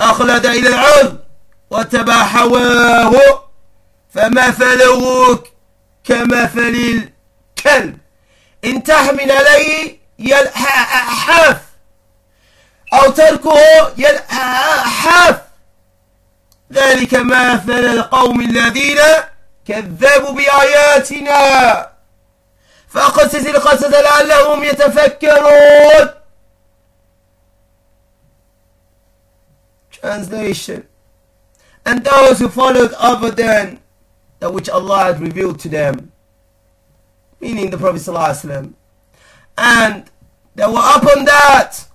[SPEAKER 1] أخلد إلى العرض واتبع هواه فمثله كمثل الكلب. إن تحمل عليه يلحف أو تركه يلحف ذلك مثل القوم الذين كذبوا بآياتنا فقصص القصص لعلهم يتفكرون Translation And those who followed other than that which Allah had revealed to them meaning the Prophet ﷺ and they were upon that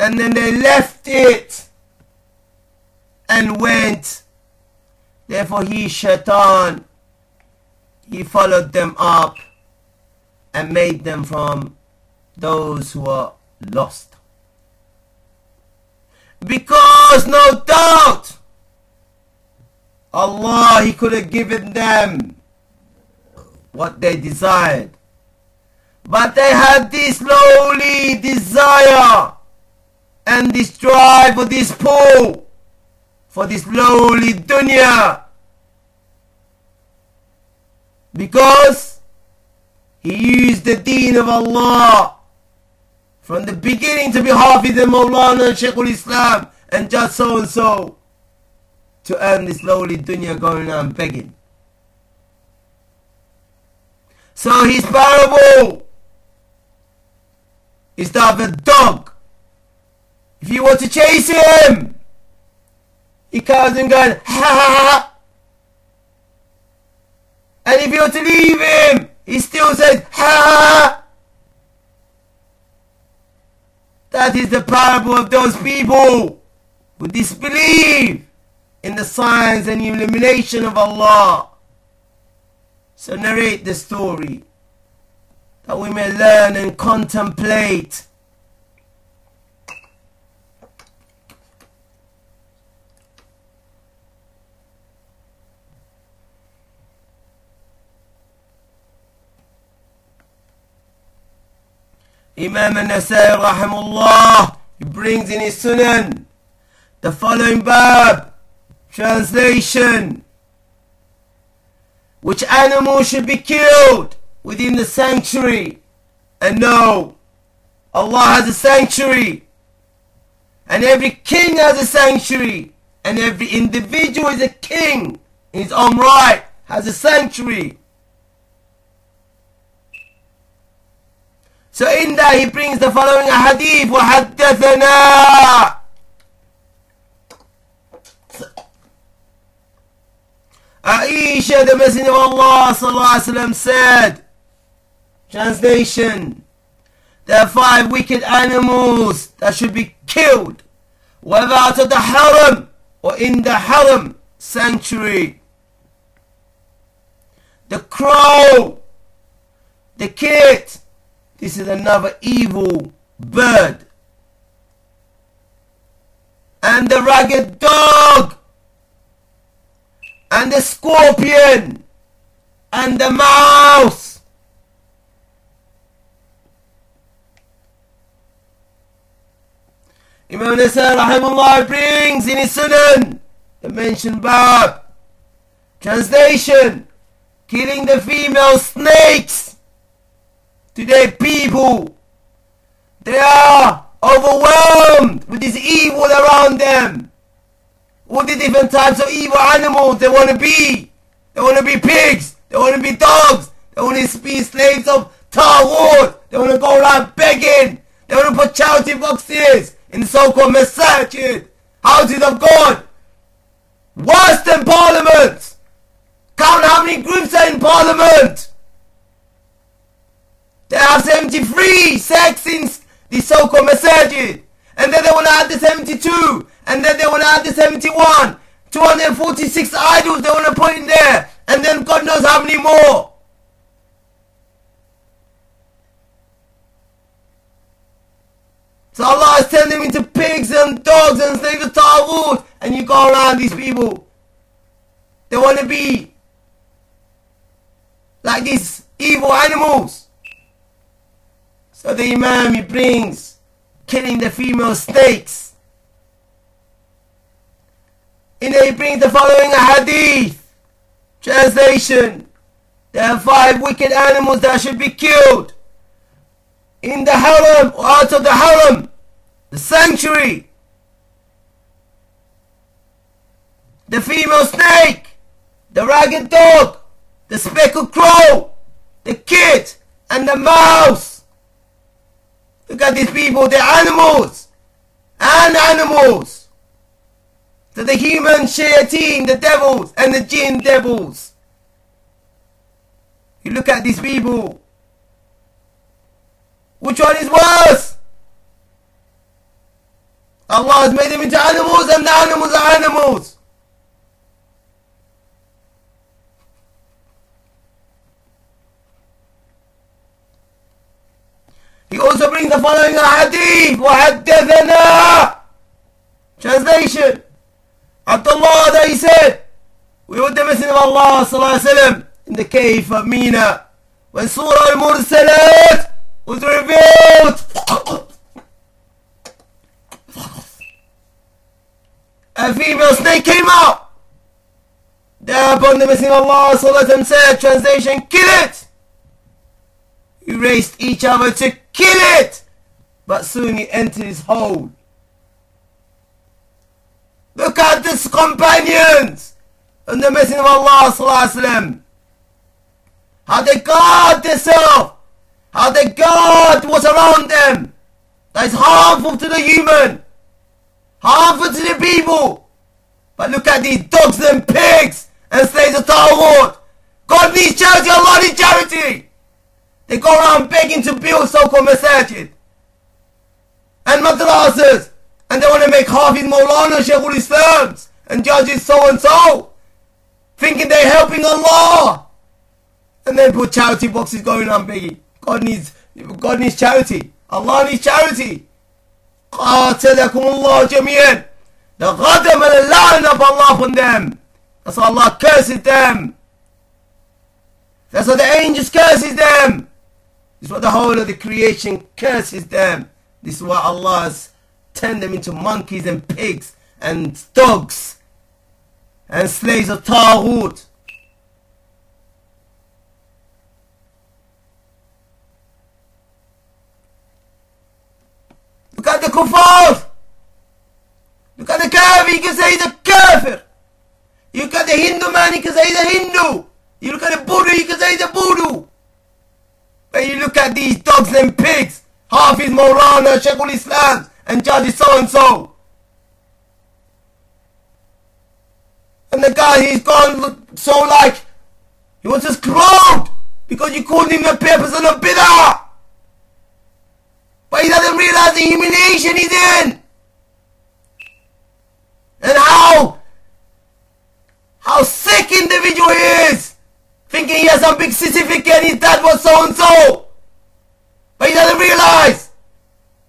[SPEAKER 1] and then they left it and went. Therefore he, Shaitan, he followed them up and made them from those who are lost. Because no doubt Allah, He could have given them what they desired. But they had this lowly desire and drive for this poor, for this lowly dunya. Because he used the deen of Allah from the beginning to be Hafiz and Mawlana and Shaykhul Islam and just so and so to earn this lowly dunya going on begging. So his parable is that of a dog if you want to chase him, he comes and goes, ha ha ha. And if you want to leave him, he still says, ha ha. ha. That is the parable of those people who disbelieve in the signs and illumination of Allah. So narrate the story that we may learn and contemplate Imam An-Nasai rahimullah, brings in his Sunan the following bab, translation, which animal should be killed within the sanctuary. And no, Allah has a sanctuary. And every king has a sanctuary. And every individual is a king in his own right, has a sanctuary. So in that he brings the following hadith وحدثنا Aisha the Messenger of Allah sallallahu said Translation There are five wicked animals that should be killed whether out of the haram or in the haram sanctuary. The crow, the kid, This is another evil bird. And the ragged dog. And the scorpion. And the mouse. Imam Nasai rahimullah brings in his Sunan the mentioned bab. Translation Killing the female snakes Today people they are overwhelmed with this evil around them. All the different types of evil animals they want to be. They want to be pigs. They want to be dogs. They want to be slaves of Taghut. They want to go around begging. They want to put charity boxes in so-called masajid, houses of God. Worse than parliament. Count how many groups are in parliament. They have 73 sects in the so-called masajid. And then they want to add the 72. And then they want to add the 71. 246 idols they want to put in there. And then God knows how many more. So Allah is turning them into pigs and dogs and slaves of Taghut. And you go around these people. They want to be like these evil animals. So the Imam he brings killing the female snakes. And he brings the following hadith. Translation. There are five wicked animals that should be killed. In the haram or out of the haram. The sanctuary. The female snake. The ragged dog. The speckled crow. The kid. And the mouse. These people, they're animals! And animals! So the human shayateen, the devils, and the jinn devils. You look at these people. Which one is worse? Allah has made them into animals and the animals are animals. He also brings the following hadith. وحدثنا Translation. Abdullah that he said, we were the Messenger of Allah sallallahu alaihi wasallam in the cave of Mina when Surah Al-Mursalat was revealed. A female snake came out. Thereupon the Messenger of Allah sallallahu alaihi wasallam said, translation, kill it. We raced each other to kill it! But soon he entered his hole. Look at his companions and the Messenger of Allah sallallahu How they guard themselves. How they guard what's around them. That is harmful to the human. Harmful to the people. But look at these dogs and pigs and slaves of Taghut. God needs charity, Allah needs charity. They go around begging to build so-called masajid and madrasas, and they want to make Hafiz Maulana Shaykhul Islams and judges so-and-so, thinking they're helping Allah, and then put charity boxes going on begging. God needs, God needs charity. Allah needs charity. قاتلكم الله جميعا the غدم and the line of Allah upon them. That's why Allah curses them. That's why the angels curses them. This is what the whole of the creation curses them. This is why Allah has turned them into monkeys and pigs and dogs and slaves of Taghut. Look at the kuffar. Look at the kafir, you can say the kafir. You look at the Hindu man, you can say the Hindu. You look at the Buddha, you can say the Buddha. When you look at these dogs and pigs, Hafiz Maulana, Sheikhul Islam, and Judge so and so. And the guy, he's gone so like, he was just crowed because you called him a person of bid'ah. But he doesn't realize the humiliation he's in. And how, how sick individual he is thinking he has some big certificate, his dad was so and so. But he doesn't realize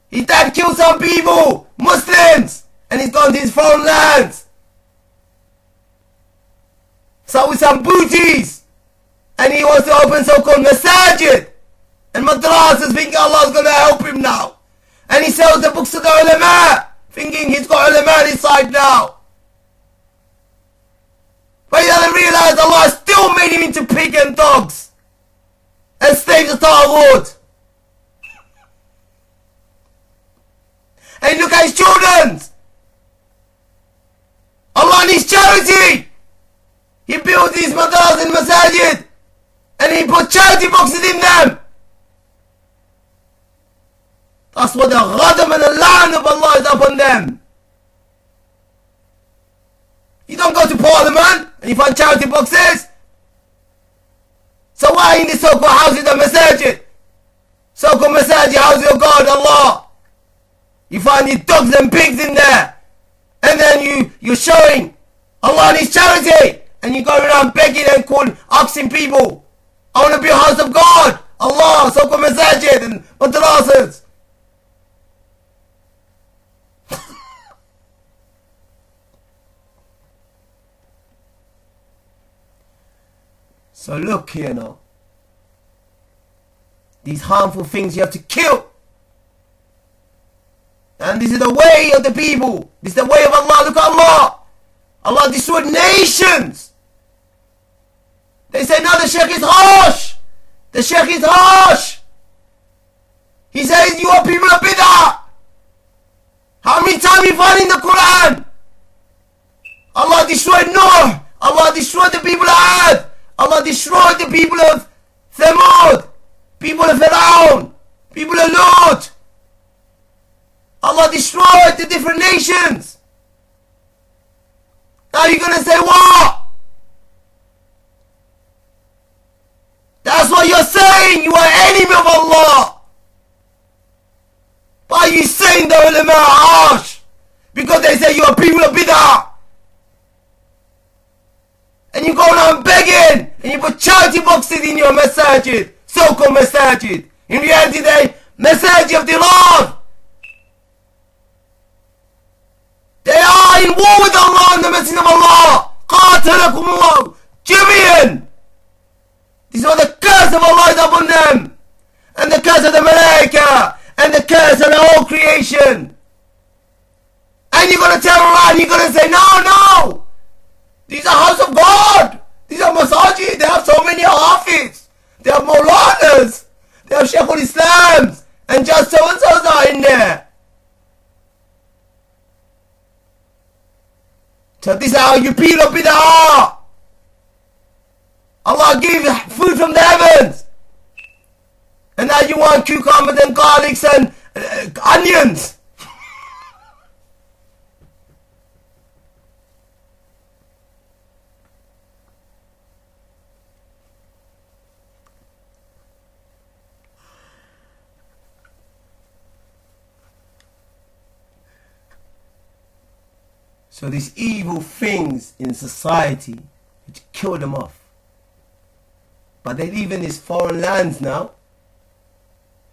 [SPEAKER 1] his dad killed some people, Muslims, and he's gone to his foreign lands. So with some booties, and he wants to open so-called masajid and madrasas thinking Allah's going to help him now. And he sells the books to the ulama thinking he's got ulama on his side now. But he doesn't realize Allah still made him into pig and dogs and slaves of Taghut. And look at his children. Allah needs charity. He built these madras and masajid and he put charity boxes in them. That's what the ghadab and the line of Allah is upon them. You don't go to parliament you find charity boxes. So why in the so-called houses of masajid? So-called masajid houses of God, Allah. You find these dogs and pigs in there. And then you, you're showing Allah needs charity. And you go around begging and calling, asking people, I want to be a house of God. Allah, so-called masajid and madrasas. So look here now. These harmful things you have to kill. And this is the way of the people. This is the way of Allah. Look at Allah. Allah destroyed nations. They say, no, the Sheikh is harsh. The Sheikh is harsh. He says, you are people of bid'ah. How many times you find in the Quran? Allah destroyed Noah. Allah destroyed the people of Ad. Allah destroyed the people of Thamud, people of Pharaoh, people of Lut. Allah destroyed the different nations. Now you're going to say what? That's what you're saying. You are enemy of Allah. Why are you saying the ulama are harsh? Because they say you are people of bid'ah and you go around begging, and you put charity boxes in your masajid, so-called masajid. In reality, they masajid of the Lord. They are in war with Allah and the Messenger of Allah. قاتلكم الله جميعا. This is the curse of Allah is upon them. And the curse of the Malaika. And the curse of the whole creation. And you're going to tell Allah, you're going to say, no, no. These are house of God. These are masajid. They have so many hafiz. They have maulanas. They have Sheikhul Islams. And just so and so's are in there. So this is how you peel up. Allah gives food from the heavens. And now you want cucumbers and garlics and uh, onions. So these evil things in society which kill them off. But they live in these foreign lands now.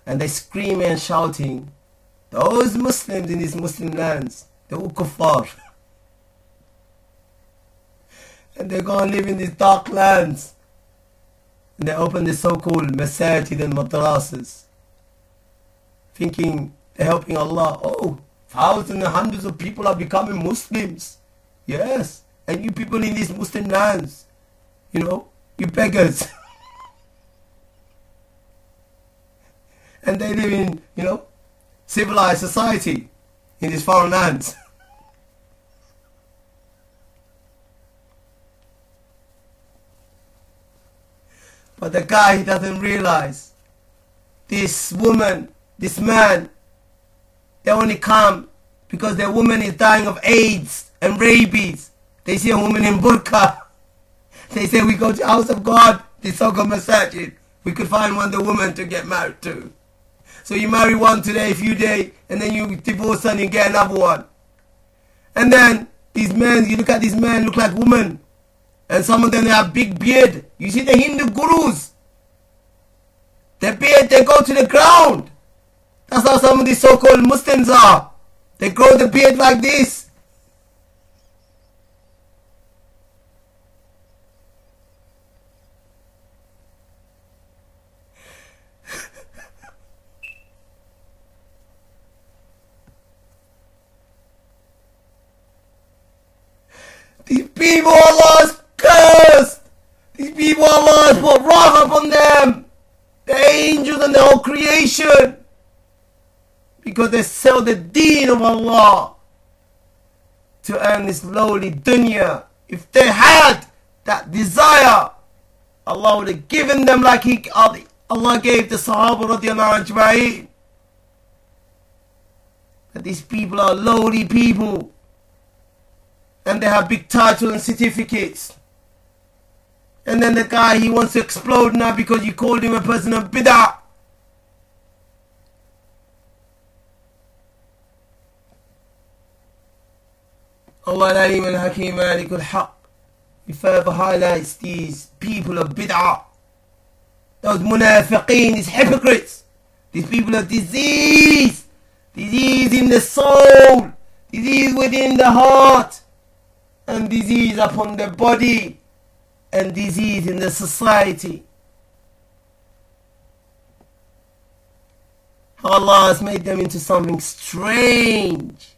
[SPEAKER 1] And they're screaming and shouting, those Muslims in these Muslim lands, they're all kuffar. <laughs> and they go and live in these dark lands. And they open the so-called masajid and madrasas. Thinking they're helping Allah. Oh, Thousands and hundreds of people are becoming Muslims. Yes. And you people in these Muslim lands, you know, you beggars. <laughs> and they live in, you know, civilized society in these foreign lands. <laughs> but the guy he doesn't realize this woman, this man they only come because their woman is dying of AIDS and rabies. They see a woman in burqa. They say we go to house of God, the so-called masajid. We could find one the woman to get married to. So you marry one today, a few days, and then you divorce and you get another one. And then these men, you look at these men, look like women. And some of them they have big beard. You see the Hindu gurus. Their beard, they go to the ground. That's how some of these so-called Muslims are. They grow the beard like this. These people are lost cursed! These people are lost, put wrath upon them! The angels and the whole creation! Because they sell the deen of Allah to earn this lowly dunya. If they had that desire, Allah would have given them like he, Allah gave the Sahaba radiallahu ajma'in. That these people are lowly people. And they have big titles and certificates. And then the guy, he wants to explode now because you called him a person of bid'ah. Allah Alim al Hakim al Haq. He further highlights these people of bid'ah. Those munafiqeen, these hypocrites. These people of disease. Disease in the soul. Disease within the heart. And disease upon the body. And disease in the society. Allah has made them into something strange.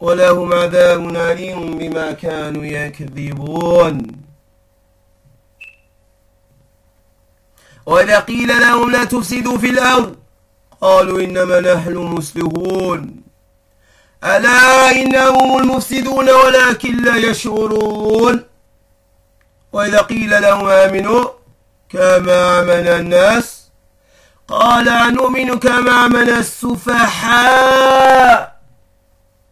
[SPEAKER 1] ولهم عذاب أليم بما كانوا يكذبون. وإذا قيل لهم لا تفسدوا في الأرض قالوا إنما نحن مسلمون. ألا إنهم المفسدون ولكن لا يشعرون. وإذا قيل لهم آمنوا كما آمن الناس قال أنؤمن كما آمن السفحاء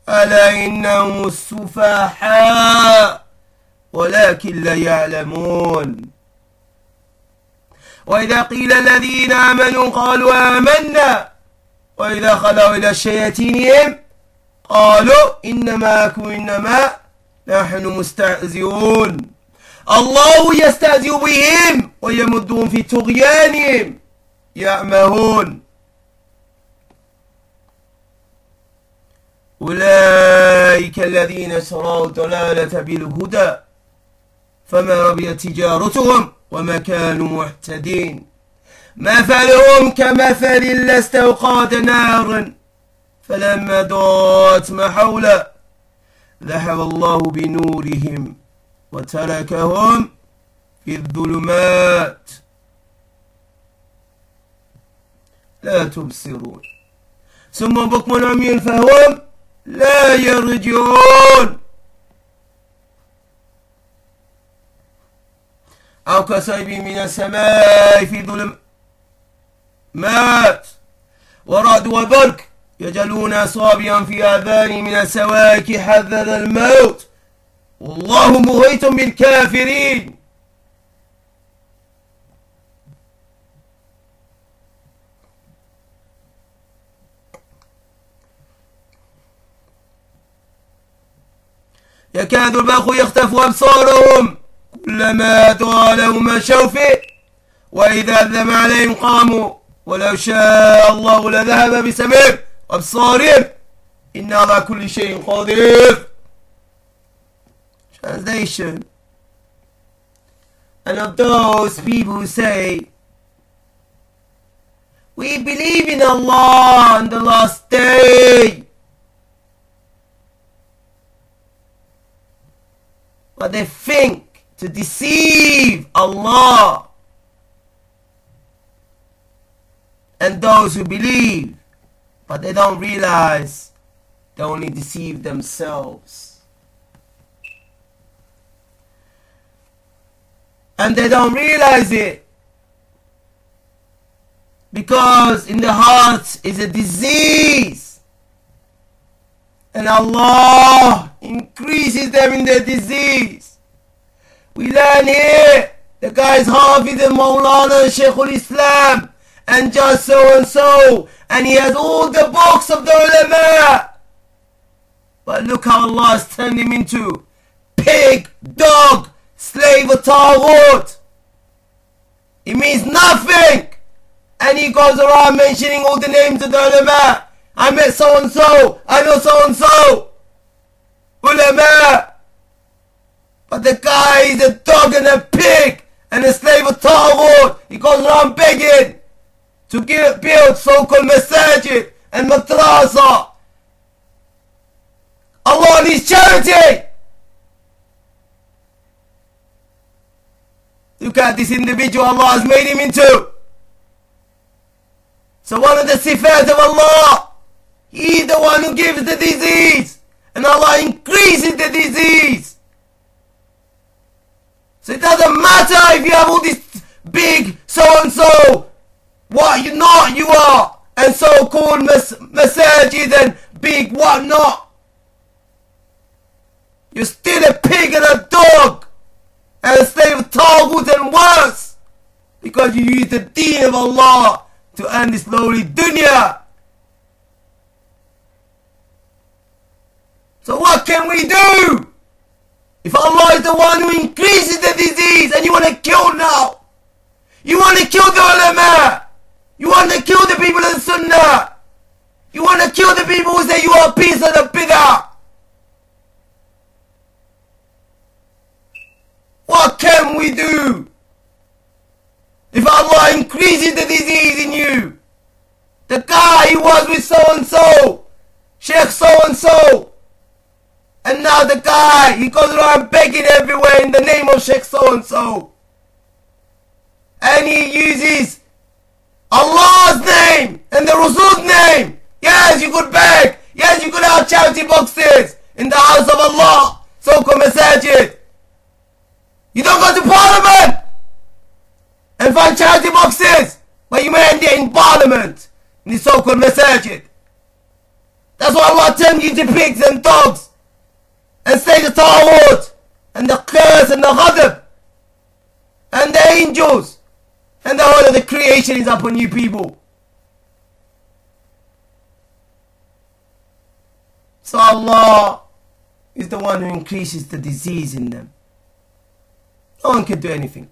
[SPEAKER 1] ألا إنهم السفحاء ولكن لا يعلمون. وإذا قيل الذين آمنوا قالوا آمنا. وإذا خلوا إلى شياطينهم قالوا إنما أكو إنما نحن مستهزئون. الله يستهزئ بهم ويمدهم في طغيانهم. يعمهون. أولئك الذين شروا الضلالة بالهدى فما ربيت تجارتهم وما كانوا محتدين مثلهم كمثل الذي استوقد نارا فلما ضاءت ما حوله ذهب الله بنورهم وتركهم في الظلمات. لا تبصرون. ثم بكم عمي فهم لا يرجعون. أو كصيب من السماء في ظلم مات. ورعد وبرك يجلون أصابعا في آذان من السواك حذر الموت. والله مغيت بالكافرين. يكاد البرق يختف أبصارهم كلما طالوا مشوا فيه وإذا أذم عليهم قاموا. ولو شاء الله لذهب بسمعهم وأبصارهم. إن على كل شيء قدير Translation. And of those people who say We believe in Allah on the last day. But they think to deceive Allah and those who believe, but they don't realize they only deceive themselves. And they don't realize it because in the heart is a disease and Allah increases them in their disease. We learn here the guy is Hafiz and Maulana Shaykhul Islam and just so and so, and he has all the books of the ulama. But look how Allah has turned him into pig, dog, slave of Taghut. It means nothing. And he goes around mentioning all the names of the ulama. I met so and so. I know so and so. Ulama. But the guy is a dog and a pig and a slave of Taghut. He goes around begging to give, build so-called masajid and madrasa. Allah needs charity. Look at this individual Allah has made him into. So one of the sifat of Allah, He is the one who gives the disease. And Allah increases the disease. So it doesn't matter if you have all this big so-and-so, what you not you are, and so-called mas- masajid and big what not. You're still a pig and a dog and a slave of Taghut and worse because you use the deen of Allah to earn this lowly dunya. So what can we do? If Allah is the one who increases the disease and you want to kill now, you want to kill the ulama, you want to kill the people in sunnah, you want to kill the people who say you are a piece of the bid'ah. What can we do? If Allah increases the disease in you, the guy he was with so and so, Sheikh so and so, and now the guy he goes around begging everywhere in the name of Sheikh so and so, and he uses Allah's name and the Rasul's name. Yes, you could beg. Yes, you could have charity boxes in the house of Allah, so-called masajid. You don't go to parliament and find charity boxes, but you may end it in parliament, in the so-called masajid. That's why Allah turned you to pigs and dogs, and say the Taghut, and the curse and the ghadab, and the angels, and the whole of the creation is upon you people. So Allah is the one who increases the disease in them. No one can do anything.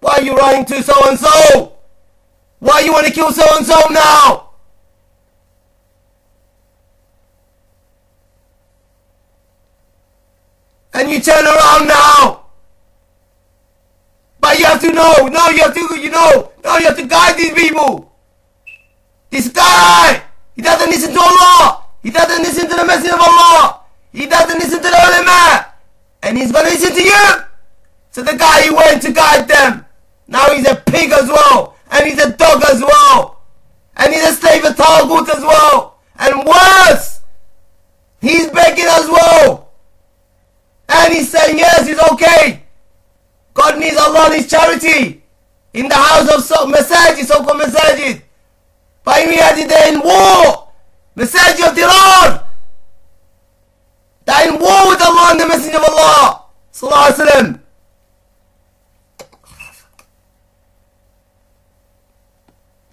[SPEAKER 1] Why are you running to so and so? Why you want to kill so and so now? And you turn around now. But you have to know. No, you have to, you know. No, you have to guide these people. This guy, he doesn't listen to Allah. He doesn't listen to the message of Allah. He doesn't listen to the ulama. And he's going to listen to you. So the guy he went to guide them. Now he's a pig as well. And he's a dog as well. And he's a slave of Taghut as well. And worse, he's begging as well. And he's saying, yes, it's okay. God needs Allah needs charity. In the house of so Masajid, so-called Masajid. In reality, they're in war. Masajid of Dirar. They're in war with Allah and the Messenger of Allah. Sallallahu Alaihi Wasallam.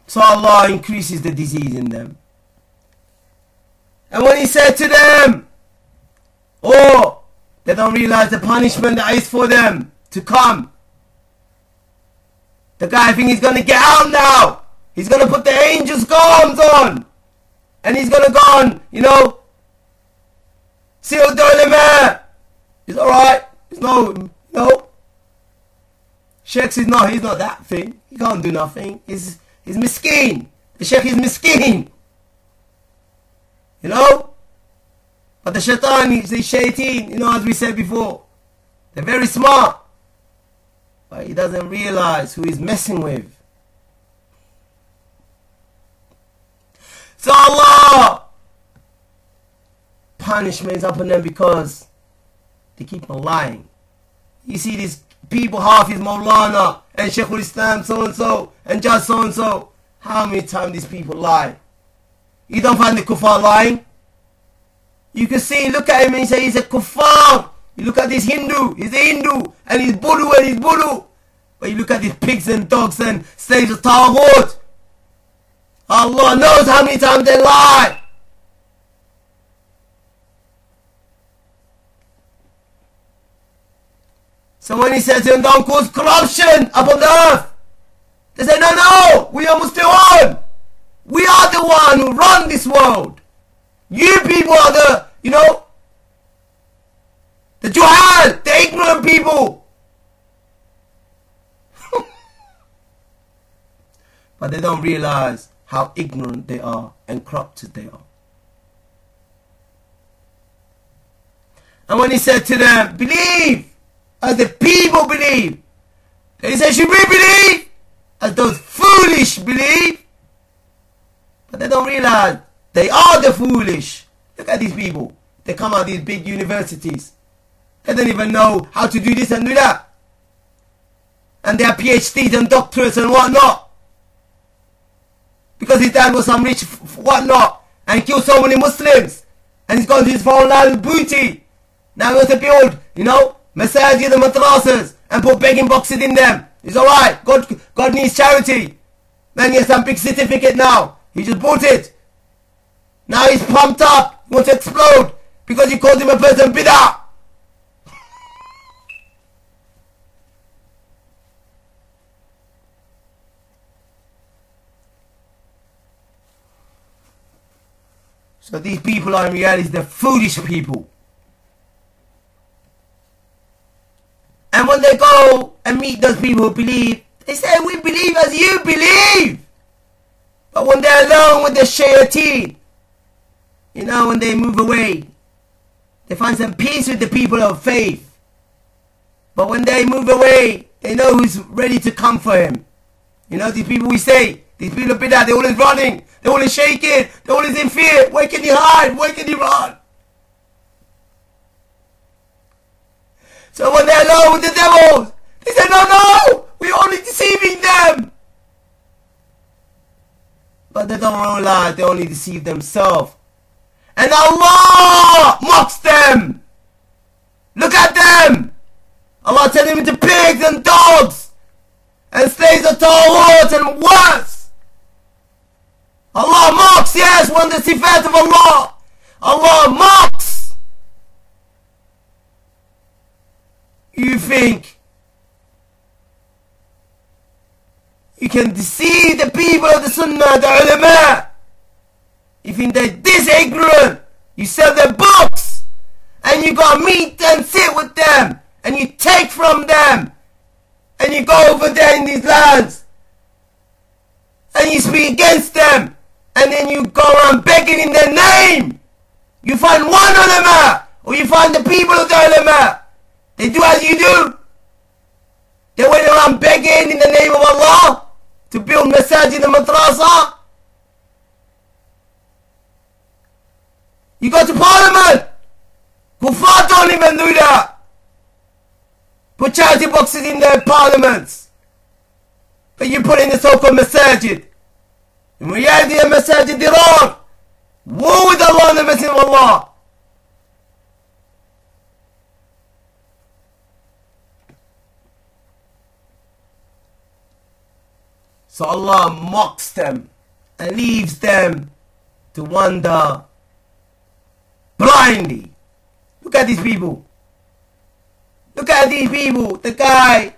[SPEAKER 1] So Allah increases the disease in them. And when He said to them, Oh, they don't realize the punishment that is for them to come. The guy thinks he's gonna get out now. He's gonna put the angels' garms on. And he's gonna go on, you know. Seal the He's alright. It's no, no. Sheikh is not, he's not that thing. He can't do nothing. He's He's miskin. The sheikh is miskin. You know? But the shaitan, the shaitan, you know, as we said before, they're very smart. But he doesn't realize who he's messing with. So Allah punishment is upon them because they keep on lying. You see these people, Hafiz Maulana and Sheikh Islam so and so and just so and so. How many times these people lie? You don't find the kuffar lying? You can see, look at him and say he's a kuffar. You look at this Hindu, he's a Hindu, and he's Buddha and he's Buddha. But you look at these pigs and dogs and slaves of Taghut. Allah knows how many times they lie. So when he says don't cause corruption upon the earth, they say, no, no, we are Muslim. We are the one who run this world. You people are the, you know, the Juhal, the ignorant people. <laughs> but they don't realize how ignorant they are and corrupted they are. And when he said to them, believe as the people believe, they said, should we believe as those foolish believe? But they don't realize they are the foolish. Look at these people. They come out of these big universities. They don't even know how to do this and do that. And they have PhDs and doctorates and whatnot because his dad was some rich whatnot and killed so many Muslims and he's gone to his foreign land booty. Now he wants to build, you know, masajid and madrasas and put begging boxes in them. It's alright. God, God needs charity. Man, he has some big certificate now. He just bought it. Now he's pumped up. Wants to explode because he called him a person bid'ah. So these people are in reality the foolish people. And when they go and meet those people who believe, they say, we believe as you believe. But when they're alone with the shayateen, you know, when they move away, they find some peace with the people of faith. But when they move away, they know who's ready to come for him. You know, these people we say, these people of Bidah, they're always running. They're always shaking. They're always in fear. Where can you hide? Where can you run? So when they're alone with the devils, they say, no, no, we're only deceiving them. But they don't realize they only deceive themselves. And Allah mocks them. Look at them. Allah turned them into pigs and dogs and slaves of Taghut and worse. Allah mocks, yes, one the sifat of Allah. Allah mocks. You think you can deceive the people of the Sunnah, the ulama. Think they're this ignorant. You sell their books and you go meet and sit with them and you take from them and you go over there in these lands and you speak against them and then you go around begging in their name. You find one of ulama, or you find the people of the ulama. They do as you do. They went around begging in the name of Allah to build masajid and madrasa. You go to Parliament! Kuffar don't even do that! Put charity boxes in their parliaments! But you put in the so-called masajid. In reality, the masajid are wrong! Woe with Allah and the Messenger of Allah! So Allah mocks them and leaves them to wonder blindly. Look at these people. Look at these people. The guy,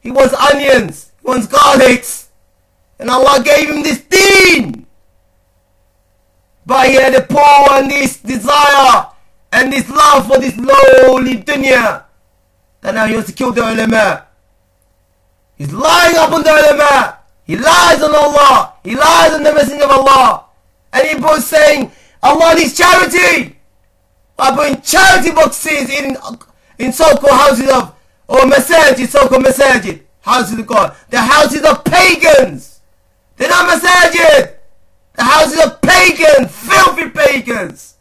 [SPEAKER 1] he wants onions, he wants garlics. And Allah gave him this deen. But he had a poor and this desire and this love for this lowly dunya. And now he wants to kill the ulama. He's lying upon the ulama. He lies on Allah. He lies on the Messenger of Allah. And he was saying, Allah needs charity. By putting charity boxes in, in so-called houses of, or masajid, so-called masajid, houses of God. The houses of pagans. They're not masajid. The houses of pagans, filthy pagans.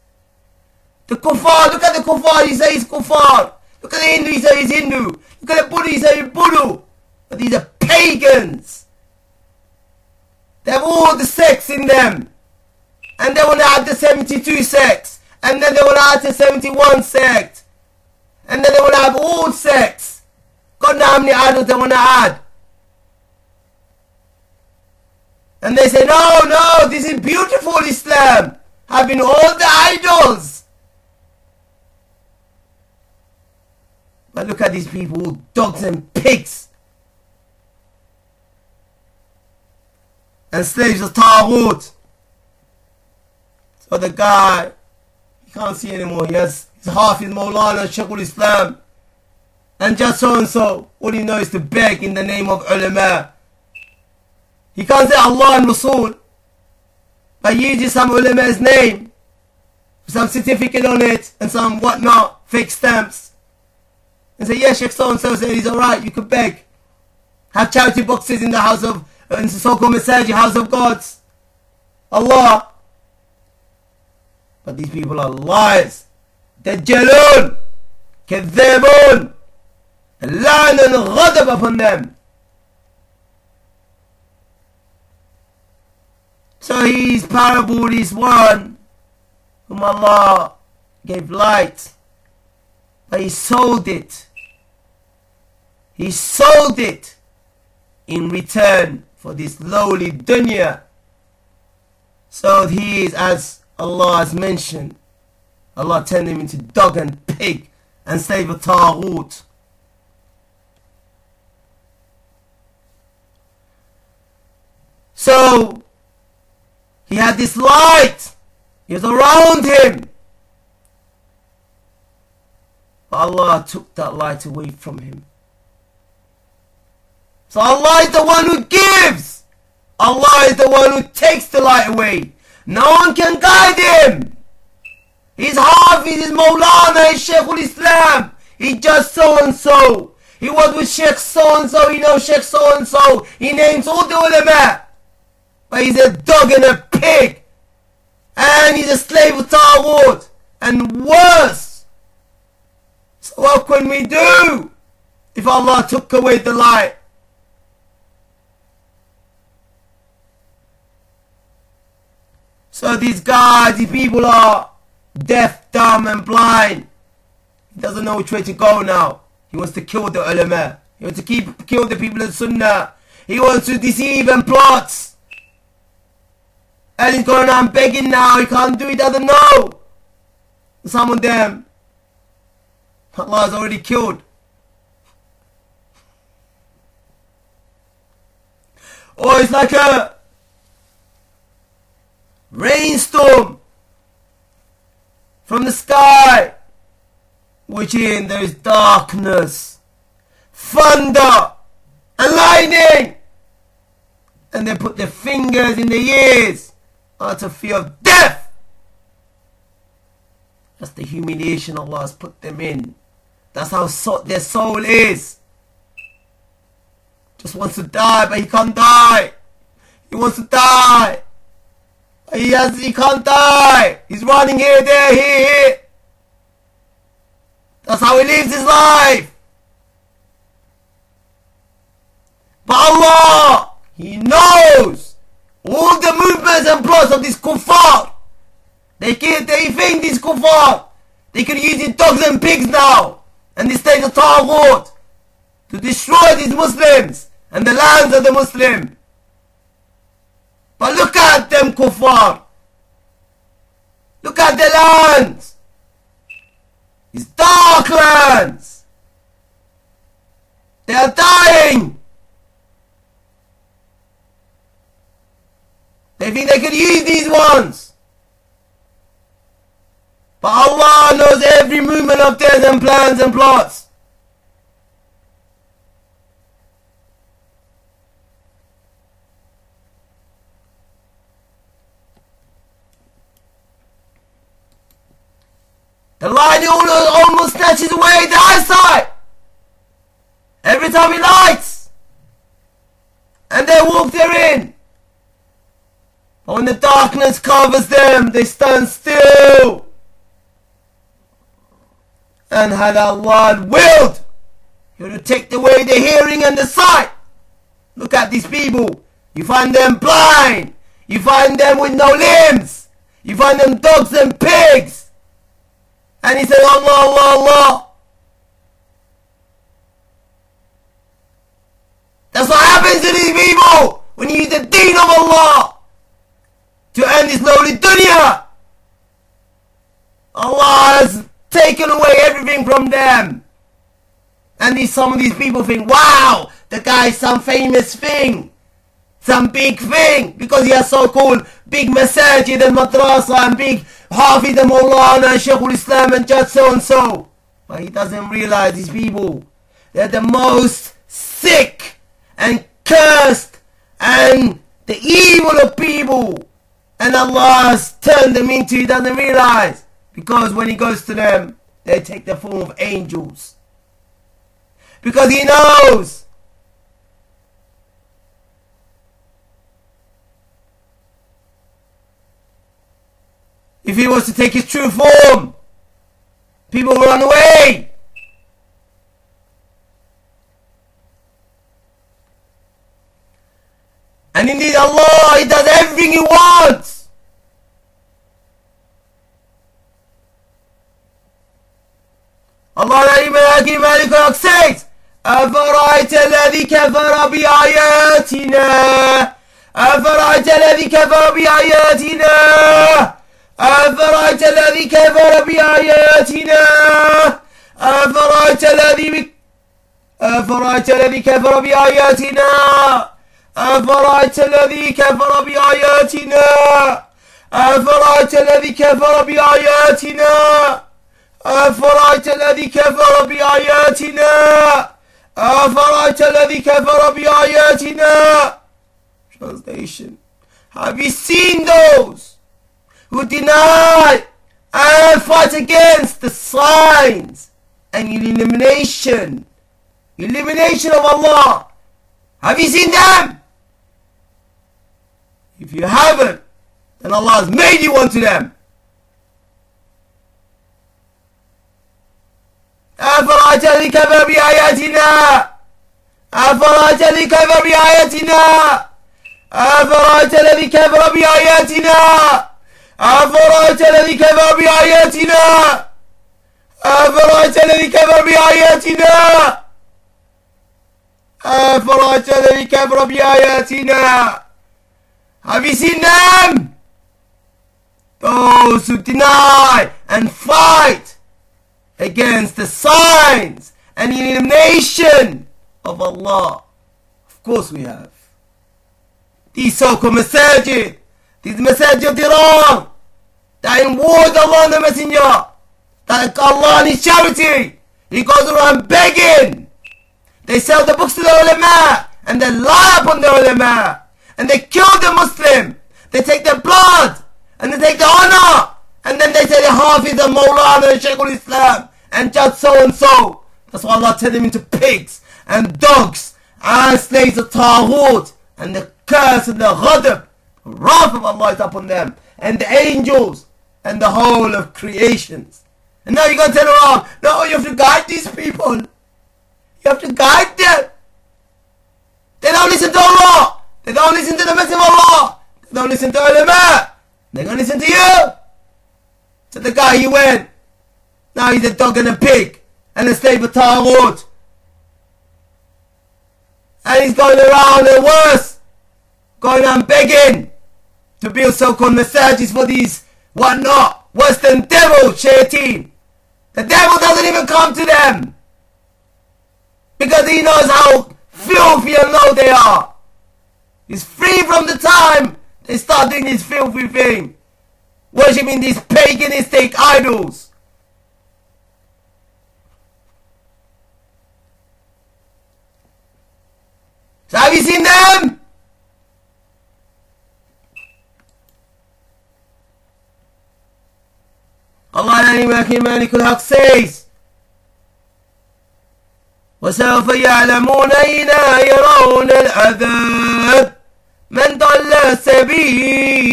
[SPEAKER 1] The kuffar, look at the kuffar, he says he's kuffar. Look at the Hindu, he says he's Hindu. Look at the Buddha, he says he's Buddha. But these are pagans. They have all the sects in them. And they want to add the 72 sects. And then they will add the 71 sect. And then they will have all sects. God knows how many idols they want to add. And they say, no, no, this is beautiful Islam. Having all the idols. But look at these people, dogs and pigs. And slaves of Taghut. So the guy can't see anymore. He has his half his Maulana, Shaykhul Islam. And just so and so, all he knows is to beg in the name of ulama. He can't say Allah and Rasul. But uses some ulama's name. Some certificate on it and some whatnot, fake stamps. And say, yeah, Sheikh so and so said he's alright, you could beg. Have charity boxes in the house of, in the so-called Masajid, house of gods. Allah. But these people are liars. Dajjalun. كذابون اللعن and ghadab upon them. So his parable is one whom Allah gave light, but he sold it. He sold it in return for this lowly dunya. So he is, as Allah has mentioned, Allah turned him into dog and pig and slave of Taghut. So he had this light. He was around him. But Allah took that light away from him. So Allah is the one who gives. Allah is the one who takes the light away. No one can guide him. He's Hafiz, he's Maulana, he's Shaykhul Islam. He's just so and so. He was with Sheikh so and so, he knows Sheikh so and so. He names all the ulama. But he's a dog and a pig. And he's a slave of Taghut. And worse. So what can we do if Allah took away the light? So these guys, these people are deaf, dumb and blind. He doesn't know which way to go now. He wants to kill the ulama. He wants to keep kill the people of Sunnah. He wants to deceive and plot. And he's going around begging now. He can't do it. He doesn't know. Some of them, Allah has already killed. Or it's like a rainstorm from the sky, which in there is darkness, thunder, and lightning. And they put their fingers in their ears out of fear of death. That's the humiliation Allah has put them in. That's how so their soul is. Just wants to die, but he can't die. He wants to die. He has, he can't die. He's running here, there, here, here. That's how he lives his life. But Allah, He knows all the movements and plots of this kuffar. They can, they think this kuffar. They can use it dogs and pigs now. And they state of Taghut to destroy these Muslims and the lands of the Muslim. But look at them kuffar. Look at the lands. It's dark lands. They are dying. They think they can use these ones. But Allah knows every movement of theirs and plans and plots. The light almost snatches away the eyesight. Every time he lights. And they walk therein. But when the darkness covers them, they stand still. And had Allah willed, He would have taken away the hearing and the sight. Look at these people. You find them blind. You find them with no limbs. You find them dogs and pigs. And he said, Allah, Allah, Allah. That's what happens to these people when you use the deen of Allah to earn this lowly dunya. Allah has taken away everything from them. And these, some of these people think, wow, the guy's some famous thing. Some big thing. Because he has so-called big masajid and madrasa and big Hafiz the Maulana and Shaykhul Islam and just so and so. But he doesn't realize these people. They're the most sick and cursed and the evil of people. And Allah has turned them into, he doesn't realize. Because when he goes to them, they take the form of angels. Because he knows if he was to take his true form, people will run away. And indeed Allah, He does everything He wants. Allah العليم مالك الملك says أفرأيت الذي كفر بآياتنا أفرأيت الذي كفر بآياتنا أفرأيت الذي كفر بآياتنا أفرأيت الذي أفرأيت الذي كفر بآياتنا أفرأيت الذي كفر بآياتنا أفرأيت الذي كفر بآياتنا أفرأيت الذي كفر بآياتنا أفرأيت الذي كفر بآياتنا Translation. Have you seen those? who deny and fight against the signs and illumination illumination of Allah Have you seen them? If you haven't, then Allah has made you one to them. أفرأيت الذي كفر بآياتنا أفرأيت الذي كفر بآياتنا أفرأيت الذي كفر بآياتنا أفرأيت الذي كفر بآياتنا أفرأيت الذي كفر بآياتنا أفرأيت الذي كفر بآياتنا Have you seen them? Those who deny and fight against the signs and illumination of Allah. Of course we have. These so-called masajid, these masajid of that in war with Allah the Messenger, that Allah and His charity, He goes around begging. They sell the books to the ulama, and they lie upon the ulama, and they kill the Muslim. They take their blood, and they take the honor, and then they say the Hafiz and Maulana and Shaykhul Islam, and just so and so. That's why Allah turned them into pigs, and dogs, and slaves of Taghut, and the curse and the ghadab, wrath of Allah is upon them, and the angels, and the whole of creations. And now you're going to turn around, no, you have to guide these people. You have to guide them. They don't listen to Allah. They don't listen to the Messenger of Allah. They don't listen to ulama. They're going to listen to you. To the guy you went. Now he's a dog and a pig. And a slave of Taghut. And he's going around and worse. Going on begging. To build so-called massages for these whatnot. Than devil, shayateen. The devil doesn't even come to them. Because he knows how filthy and low they are. He's free from the time they start doing this filthy thing. Worshipping these paganistic idols. So have you seen them? Allah العليم مالك الحق says وسوف يعلمون أين يرون العذاب. من ضل السبيل؟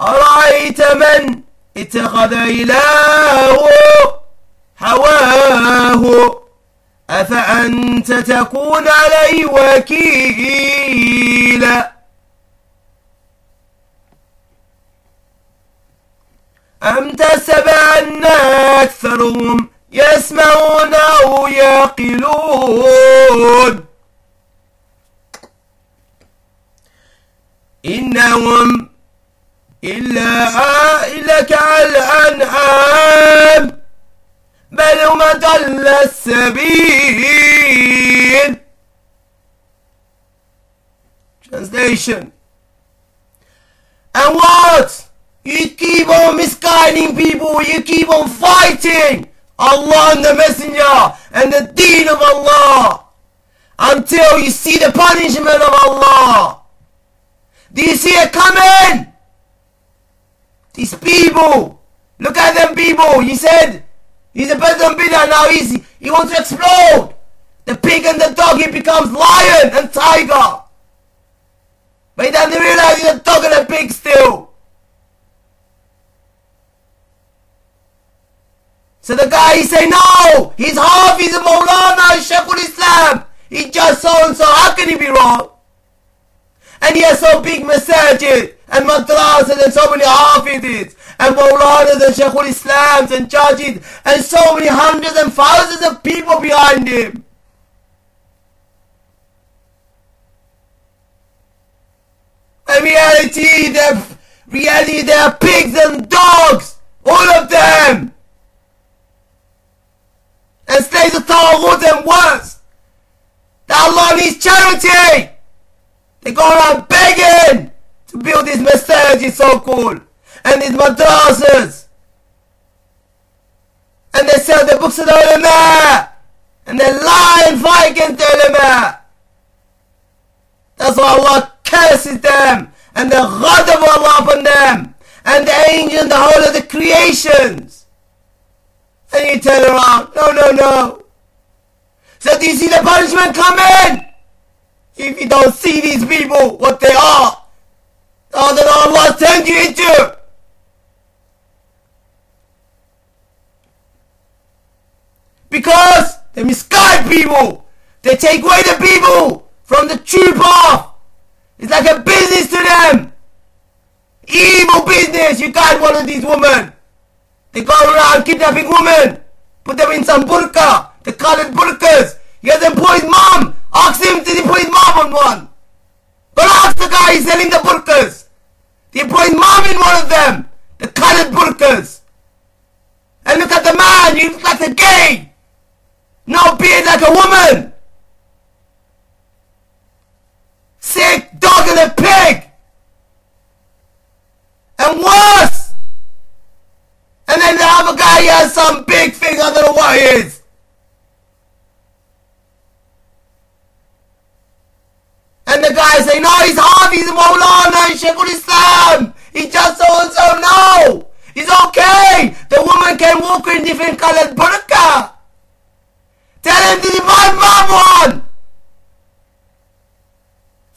[SPEAKER 1] أرأيت من اتخذ إلهه هواه؟ أفأنت تكون عليه وكيلا؟ أم تسب أن أكثرهم يسمعون أو يعقلون؟ إنهم إلا إلا كالأنعام بل هم ضل السبيل. Translation. And what? You keep on misguiding people, you keep on fighting Allah and the Messenger and the Deen of Allah until you see the punishment of Allah. Do you see it coming? These people, look at them people. He said, he's a person bid'ah now. He's, he wants to explode. The pig and the dog, he becomes lion and tiger. But he doesn't realize he's a dog and a pig still. So the guy he say no, he's half, he's a Maulana, he's Shaykhul Islam. He's just so and so, how can he be wrong? And he has so big masajid and madrasas and so many hafidhs and Maulanas and Shaykhul Islams and judges and so many hundreds and thousands of people behind him. In reality, they're, reality, they're pigs and dogs. All of them. And slaves of Taghut and worse. That Allah needs charity. They go around begging to build these masajid so-called. And these madrasas. And they sell the books of the ulama. And they lie and fight against the ulama. That's why Allah curses them and the ghadab of Allah upon them and the angels and the whole of the creations. And you turn around, no, no, no. So do you see the punishment coming? If you don't see these people, what they are, all that Allah sends you into. Because they misguide people. They take away the people from the true path. It's like a business to them. Evil business. You got one of these women. They go around kidnapping women. Put them in some burqa. They call it burqas. He hasn't put mom. Ask him, did he put his mom on one? But ask the guy he's selling the burqas. Did he put mom in one of them? The colored burqas. And look at the man. He looks like a gay. No beard like a woman. sick dog and a pig. And worse. And then the other guy has some big thing, I don't know what it is. And the guy say, no, he's half, he's Maulana, he's Shaykhul Islam. He's just so and so. No, he's okay. The woman can walk in different colored burqa. Tell him to divide my one.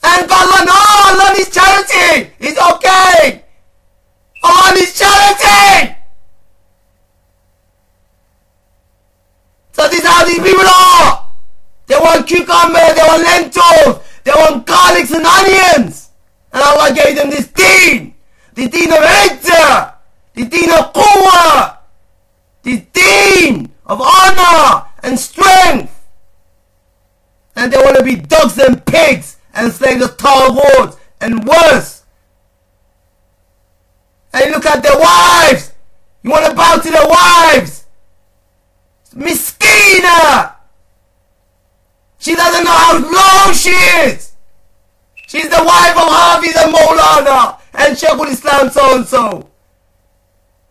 [SPEAKER 1] And God, no, Allah needs charity. It's okay. Allah needs charity. So this is how these people are. They want cucumber, they want lentils, they want garlics and onions. And Allah gave them this deen. The deen of Izzah. The deen of Quwwah. The deen of honor and strength. And they want to be dogs and pigs and slay the Taghut and worse. And look at their wives. You want to bow to their wives. Miskina. She doesn't know how low she is. She's the wife of Hafiz and Maulana and Shaykhul Islam so and so.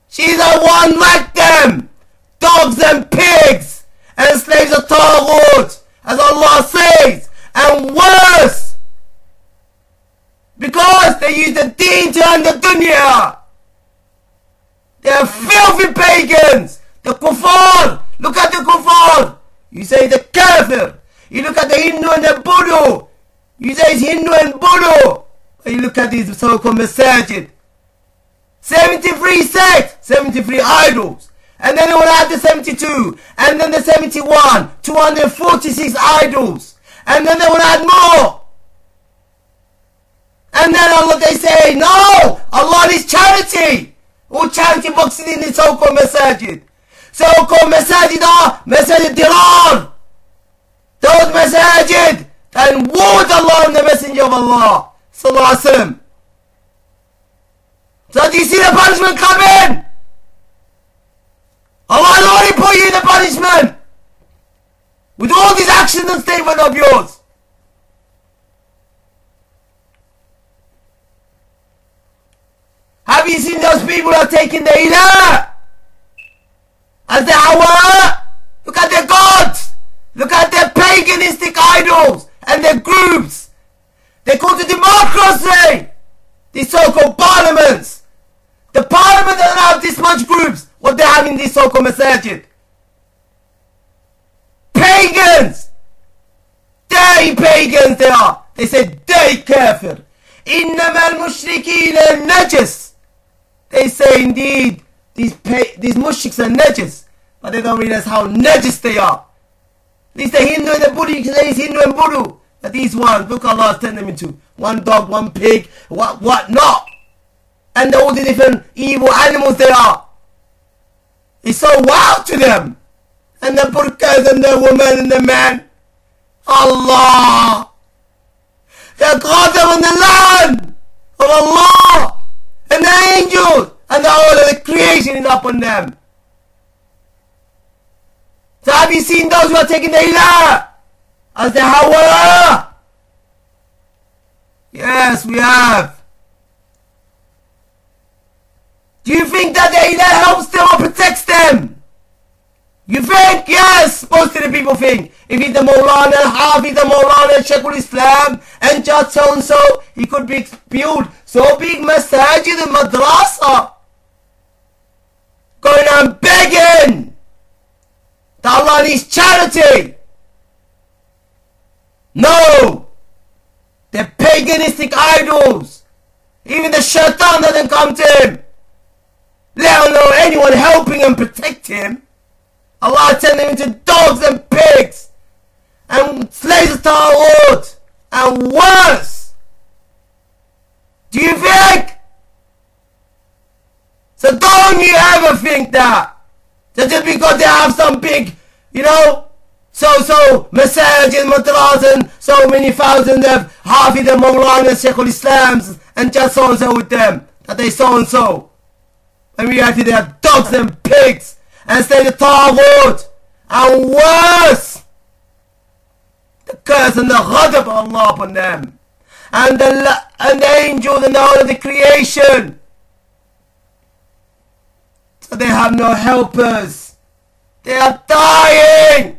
[SPEAKER 1] She's a one like them. Dogs and pigs and slaves of Taghut. As Allah says. And worse. Because they use the deen to the dunya. They are filthy pagans. The kuffar. Look at the kuffar. You say the kafir. You look at the Hindu and the Buddha. You say it's Hindu and Buddha. you look at these so-called masajid. 73 sects, 73 idols. And then they will add the 72. And then the 71. 246 idols. And then they will add more. And then Allah they say, no, Allah is charity. All charity books in the so-called masajid. Masajid are masajid dirar. Those masajid and warned Allah and the Messenger of Allah. Sallallahu Alaihi Wasallam. So do you see the punishment coming? Allah already put you in the punishment. With all these actions and statement of yours. Have you seen those people who are taking the ilah? As the Hawa? Look at their gods! Look at their paganistic idols and their groups! They call it democracy! These so-called parliaments! The parliament doesn't have this much groups what they have in these so-called masajid. Pagans! They pagans they are! They say they kafir! إنما المشركين النجس they say indeed these pay, these mushriks are najis, but they don't realize how najis they are. These the Hindu and the say it's Hindu and Buddha. But these ones, look Allah has turned them into one dog, one pig, what what not. And all the different evil animals they are. It's so wild to them. And the burqas and the woman and the man. Allah. They're God on the land of Allah and the angels and the whole of the creation is upon them. So have you seen those who are taking the ilah as the Hawa? Yes, we have. Do you think that the ilah helps them or protects them? You think? Yes, most of the people think. If he's the Maulana, Hafiz the Maulana, Sheikhul Islam, and just so and so, he could be expelled. So big masajid and madrasa. Going on begging. That Allah needs charity. No. They're paganistic idols. Even the shaitan doesn't come to him. Let alone anyone helping and protect him. Allah turned them into dogs and pigs and slaves of Taghut and worse. Do you think? So don't you ever think that. That just because they have some big, you know, so-so masajid and madras and so many thousands of Hafid and Mawlana and Sheikhul Islams and just so-and-so with them, that they so-and-so. In reality they are dogs and pigs and say the Taghut and worse the curse and the ghadab of Allah upon them and the, and the angels and all of the creation they have no helpers they are dying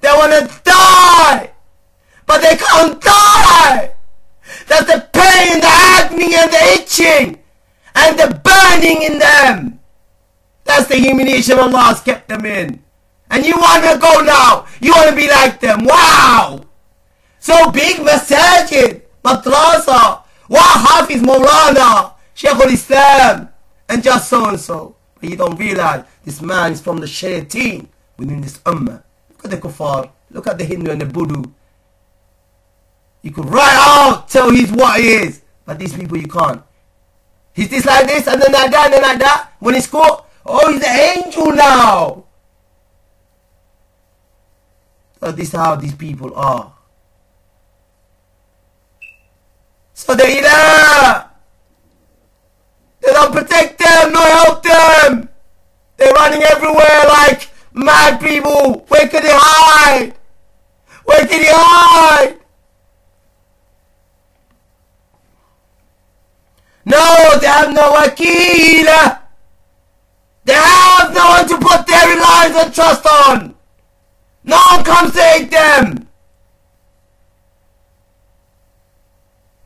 [SPEAKER 1] they want to die but they can't die that's the pain the agony and the itching and the burning in them that's the humiliation Allah has kept them in. And you want to go now. You want to be like them. Wow. So big masajid, madrasa, Hafiz Maulana, Sheikhul Islam, and just so and so. But you don't realize this man is from the shayateen within this ummah. Look at the kuffar. Look at the Hindu and the Buddha. You could write out, tell he's what he is. But these people you can't. He's this like this, and then like that, and then like that. When he's caught, Oh, he's an angel now. So this is how these people are. So they either they don't protect them, nor help them. They're running everywhere like mad people. Where can they hide? Where can they hide? No, they have no wakila. They have no one to put their reliance and trust on. No one comes to aid them.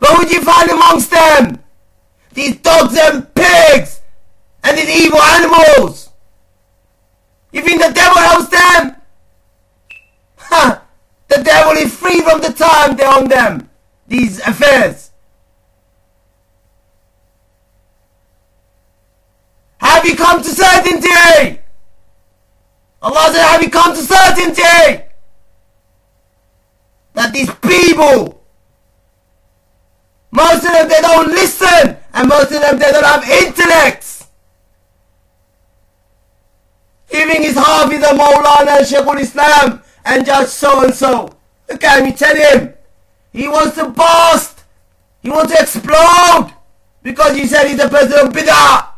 [SPEAKER 1] What would you find amongst them? These dogs and pigs and these evil animals. You think the devil helps them? Ha! The devil is free from the time they're on them. These affairs. Have you come to certainty? Allah said, have you come to certainty? That these people, most of them they don't listen, and most of them they don't have intellects. Even his Hafiz the Maulana Sheikhul Islam and just so and so. Look at him, tell him. He wants to burst. He wants to explode. Because he said he's the person of bid'ah.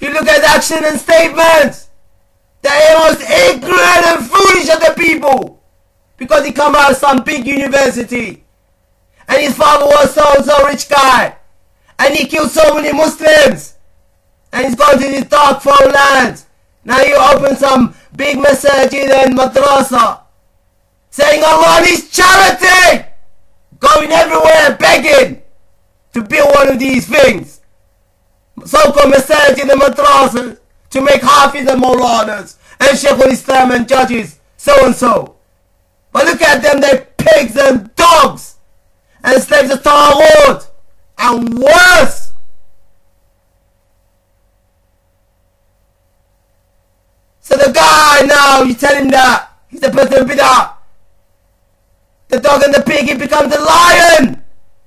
[SPEAKER 1] You look at action and statements. They are most ignorant and foolish of the people. Because he come out of some big university. And his father was so so rich guy. And he killed so many Muslims. And he's gone to these dark foreign lands. Now you open some big masajid and madrasa. Saying Allah needs charity. Going everywhere begging to build one of these things. So-called masajid and madrasas to make hafiz and maulanas and Shaykh islam and judges, so and so. But look at them, they're pigs and dogs and slaves of Taghut and worse. So the guy now, you tell him that he's a person bid'ah. The dog and the pig, he becomes a lion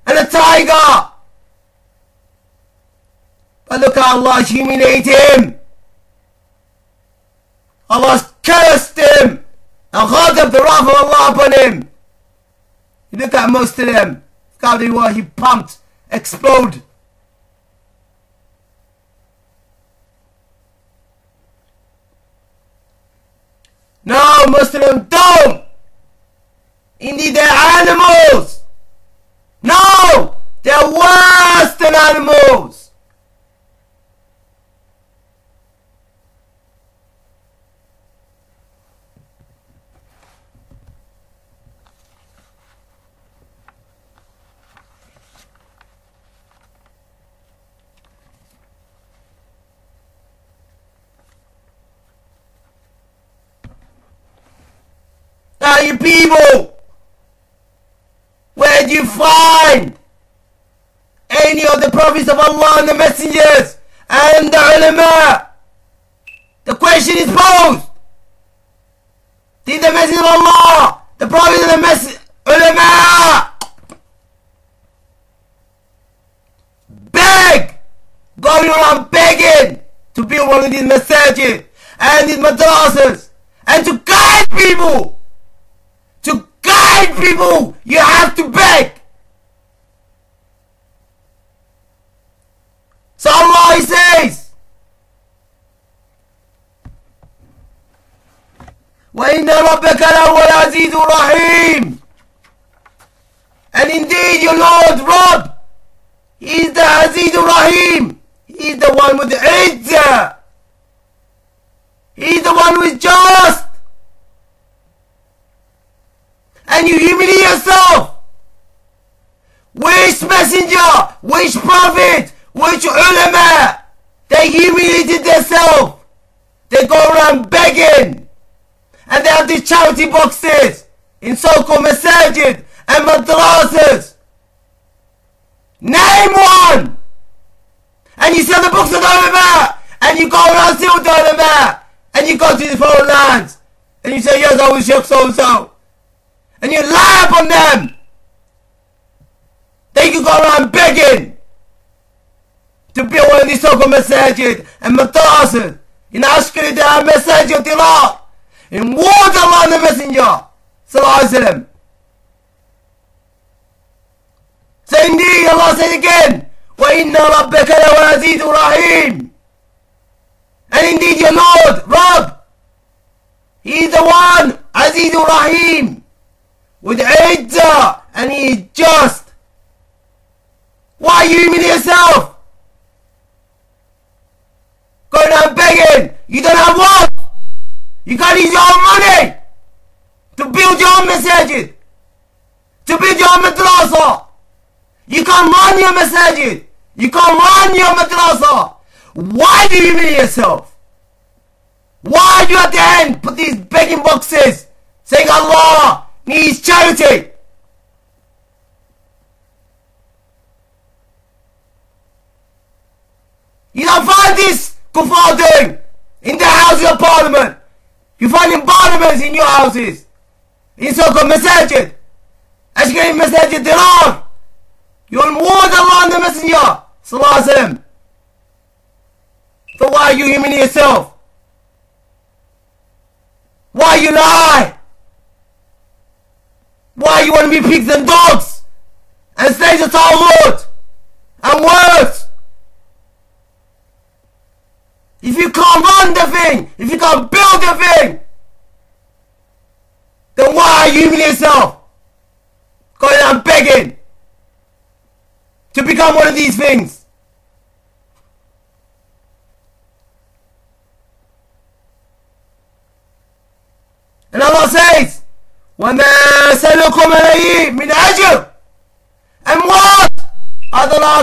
[SPEAKER 1] and a tiger. But look how Allah humiliated him. Allah cursed him and ghadab the wrath of Allah upon him. You look at most of them. How they he pumped, explode. No, Muslim, don't. Indeed, they're animals. No, they're worse than animals. Now you people, where do you find any of the prophets of Allah and the messengers and the ulama? The question is posed. Did the message of Allah, the prophets and the mess ulama beg, going around begging to build one of these masajid and these madrasas and to guide people guide people. You have to beg. So Allah says, وَإِنَّ رَبَّكَ لَهُوَ الْعَزِيزُ الرَّحِيمُ And indeed your Lord, Rob, He is the Aziz Rahim. He is the one with the Izzah. He is the one who is just and you humiliate yourself. Which messenger, which prophet, which ulama, they humiliated themselves. They go around begging. And they have these charity boxes in so-called masajid and madrasas. Name one! And you sell the books of the ulama, and you go around still the ulama, and you go to the foreign lands, and you say, yes, I was Sheikh so-and-so and you lie upon them. They can go around begging to build one of these so-called masajid and madrasas. In Ashkari there are masajid of Iraq. In war Allah and the Messenger. Sallallahu Alaihi Wasallam. So indeed Allah said again, وَإِنَّ رَبَّكَ لَوَازِيدُ رَحِيمٌ And indeed your Lord, Rabb, He is the one, Aziz Rahim, with Izzah and he just. Why are you humiliating yourself? Going out begging. You don't have what? You can't use your own money to build your own masajid. To build your own madrasa. You can't run your masajid. You can't run your madrasa. Why do you humiliate yourself? Why are you at the end put these begging boxes saying Allah needs charity. You don't find this kuffar doing in the Houses of Parliament. You find in parliaments in your houses. In so-called masajid. As you in masajid dirar. You want more than the Messenger. Sallallahu Alaihi So why are you humiliating yourself? Why you lie? Why you want to be pigs and dogs? and slaves of Taghut and worse. If you can't run the thing, if you can't build the thing, then why are you humiliating yourself? Going and begging to become one of these things. And Allah says, وَمَا سَلُكُمْ عَلَيْهِ مِنْ أَجْرٍ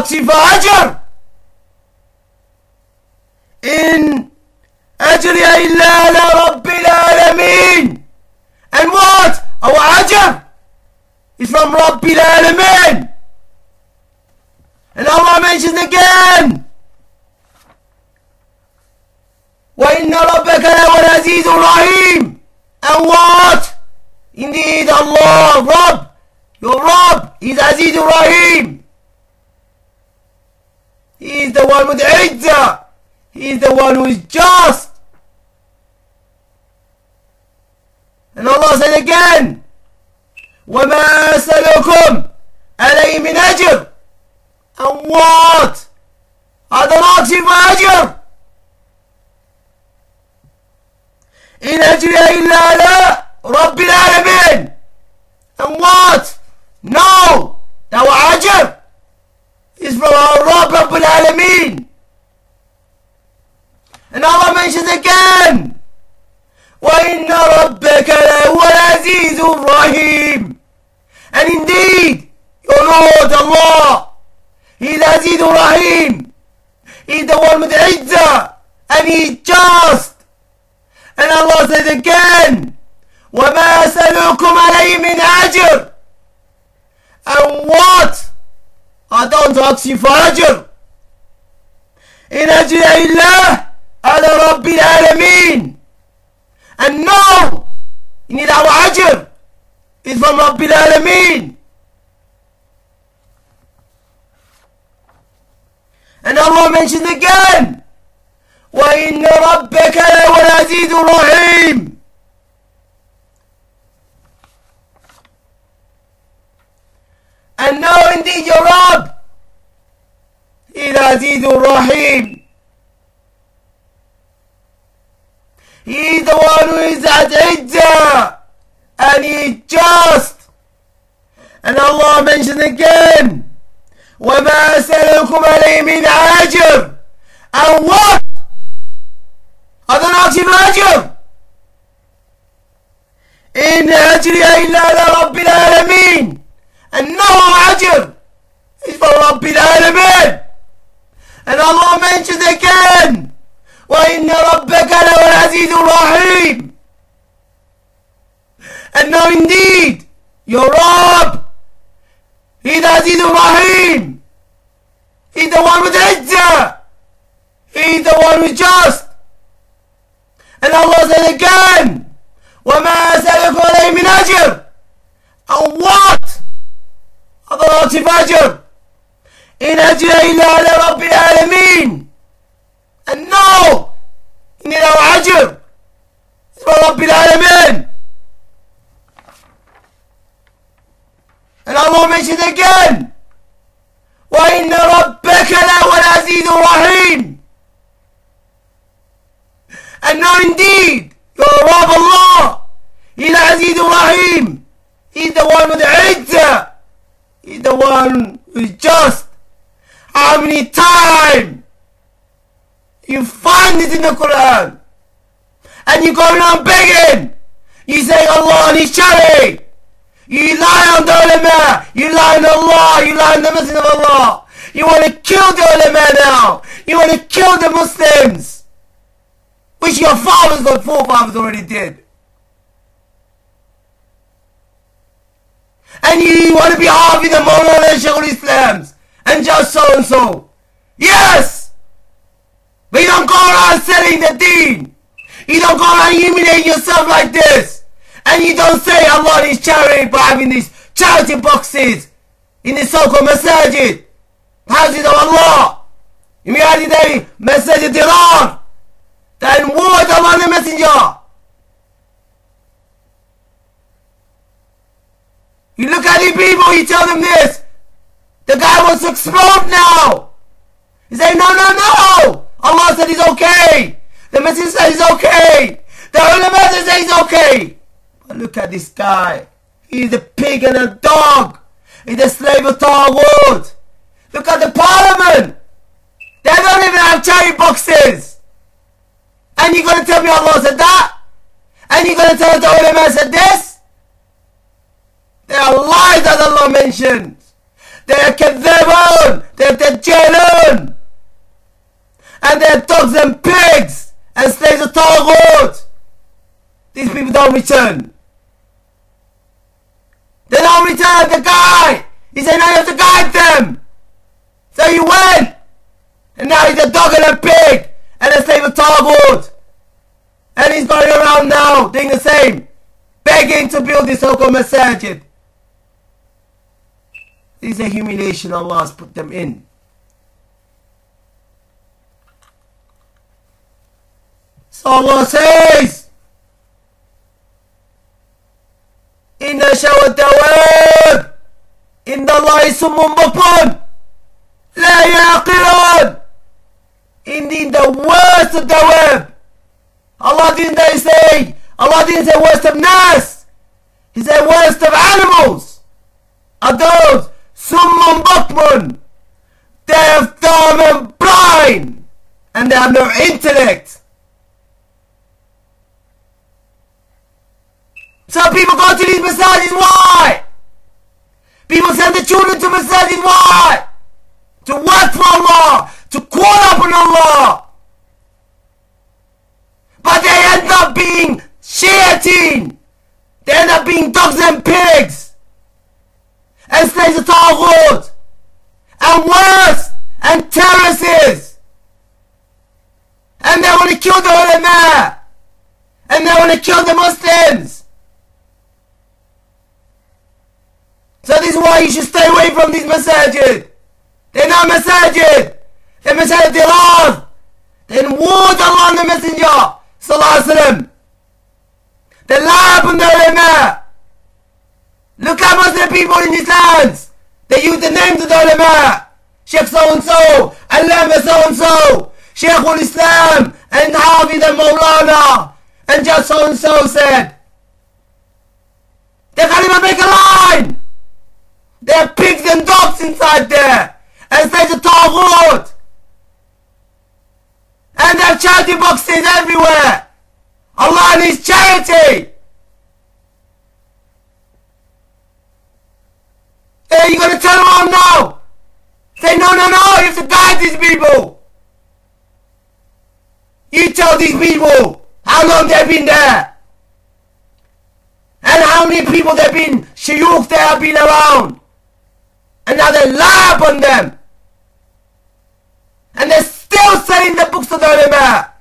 [SPEAKER 1] asking for ajr? إن أجري إلا على رب العالمين what? Our ajr is from Rabbil Alamin. And Allah mentions again وإن ربك لهو العزيز الرحيم And what? Indeed Allah, Rabb, your Rabb is Aziz Rahim. He is the one with Izzah. He is the one who is just. And Allah said again, وَمَا سَلُكُمْ عَلَيْهِ مِنْ أَجْرٍ And what? Are the Lord's for Ajr? إن أجري إلا على رب العالمين And what? No! Our Ajr is from our Rabb Rabbul Alameen. And Allah mentions again وَإِنَّ رَبَّكَ لَهُوَ الْعَزِيزُ الرَّحِيمُ And indeed, your Lord Allah, He is Aziz Rahim. He is the one with Izzah, and He is just. And Allah says again, وما أسألكم عليه من أجر. أم وات I don't ask you for أجر. إن أجر إلا على رب العالمين. And no! You need our أجر It's from رب العالمين. And Allah mentioned again وإن ربك لهو العزيز الرحيم. And now indeed your is Aziz Rahim. He is the one who is at Izzah and he is just. And Allah mentioned again وَمَا سَلُكُمْ عَلَيْهِ مِنْ عَجْرٍ And what? هذا ناقص أجر إن أجري إلا على رب العالمين أنه أجر is for رب العالمين and Allah mentions again وإن ربك لهو العزيز الرحيم and now indeed your Rabb He the Aziz Rahim He's the one with Izzah He's the one who's just And Allah said again, وَمَا سَلَكُ عَلَيْهِ مِنْ أَجْرٍ And حضرات فجر. إن أجل إلا على رب العالمين. النور إني لو عجر رب العالمين. الأمر مجد أجل وإن ربك لهو العزيز الرحيم. And now indeed, your Rabb Allah, He's Aziz Rahim, He's the one He's the one who's just. How many times you find this in the Quran? And you go around begging. You say Allah and His charity. You lie on the ulama. You lie on Allah. You lie on the Messenger of Allah. You want to kill the ulama now. You want to kill the Muslims. Which your fathers or forefathers already did. And you want to be in the Mawlana Shaykhul Islams and just so and so. Yes! But you don't go around selling the deen. You don't go around humiliating yourself like this. And you don't say Allah is charity by having these charity boxes in the so-called masajid. Houses of Allah. In reality, they masajid dirar. Then what Allah the messenger? Tell them this. The guy wants to explode now. He's saying, no, no, no. Allah said he's okay. The Messenger said he's okay. The ulama said he's okay. But look at this guy. He's a pig and a dog. He's a slave of Taghut. Look at the parliament. They don't even have cherry boxes. And you're going to tell me Allah said that? And you're going to tell the ulama said this? They are lies that Allah mentioned. They are kadhabun. They are dajjalun. And they are dogs and pigs. And slaves of Taghut. These people don't return. They don't return the guy. He said now you have to guide them. So you went. And now he's a dog and a pig. And a slave of Taghut. And he's going around now doing the same. Begging to build this so-called masajid. This is a humiliation Allah has put them in. So Allah says, إن شر الدواب إن الله صم بكم لا يعقلون Indeed the worst of dawab Allah didn't say Allah didn't say worst of nas He said worst of animals are those summun They deaf, dumb and blind and they have no intellect So people go to these masajid, why? People send the children to masajid, why? To work for Allah, to call upon Allah. But they end up being shayateen. They end up being dogs and pigs. And slaves of Taghut. And worse. And terraces. And they want to kill the ulama. And they want to kill the Muslims. So this is why you should stay away from these masajid. They're not masajid. They're masajid dirar. They warned Allah and the Messenger. Sallallahu Alaihi Wasallam. They lie upon the ulama. Look how much the people in these lands. They use the names of the ulama. Sheikh so-and-so. Allama so-and-so. Sheikh al-Islam. And Hafid al-Mawlana. And just so-and-so said. They can't even make a line. There are pigs and dogs inside there. And there's a Taghut. And there are charity boxes everywhere. Allah and His charity. Hey, you gonna tell them no? Say no, no, no, you have to guide these people. You tell these people how long they've been there. And how many people they've been, shuyukh they have been around. And now they lie upon them. And they're still selling the books of the ulama.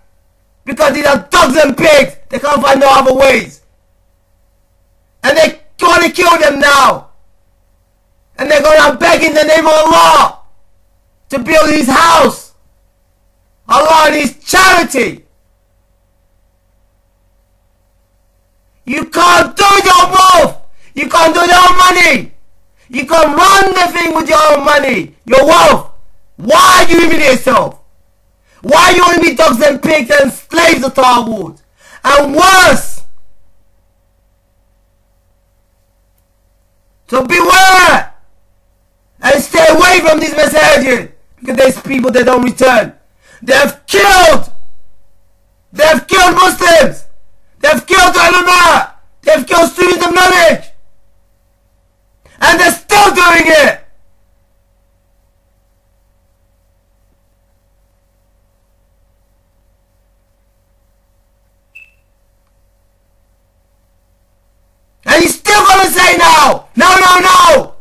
[SPEAKER 1] Because these are dogs and pigs. They can't find no other ways. And they to kill them now. And they're going to beg in the name of Allah to build his house. Allah and charity. You can't do your wolf. You can't do your money. You can't run the thing with your own money, your wealth. Why are you humiliate yourself? Why are you be dogs and pigs and slaves of Taghut? And worse. So beware and stay away from these masajid because there's people that don't return. They have killed. They have killed Muslims. They have killed ulama. They have killed students of knowledge. And they're still doing it! And he's still gonna say now! No, no, no!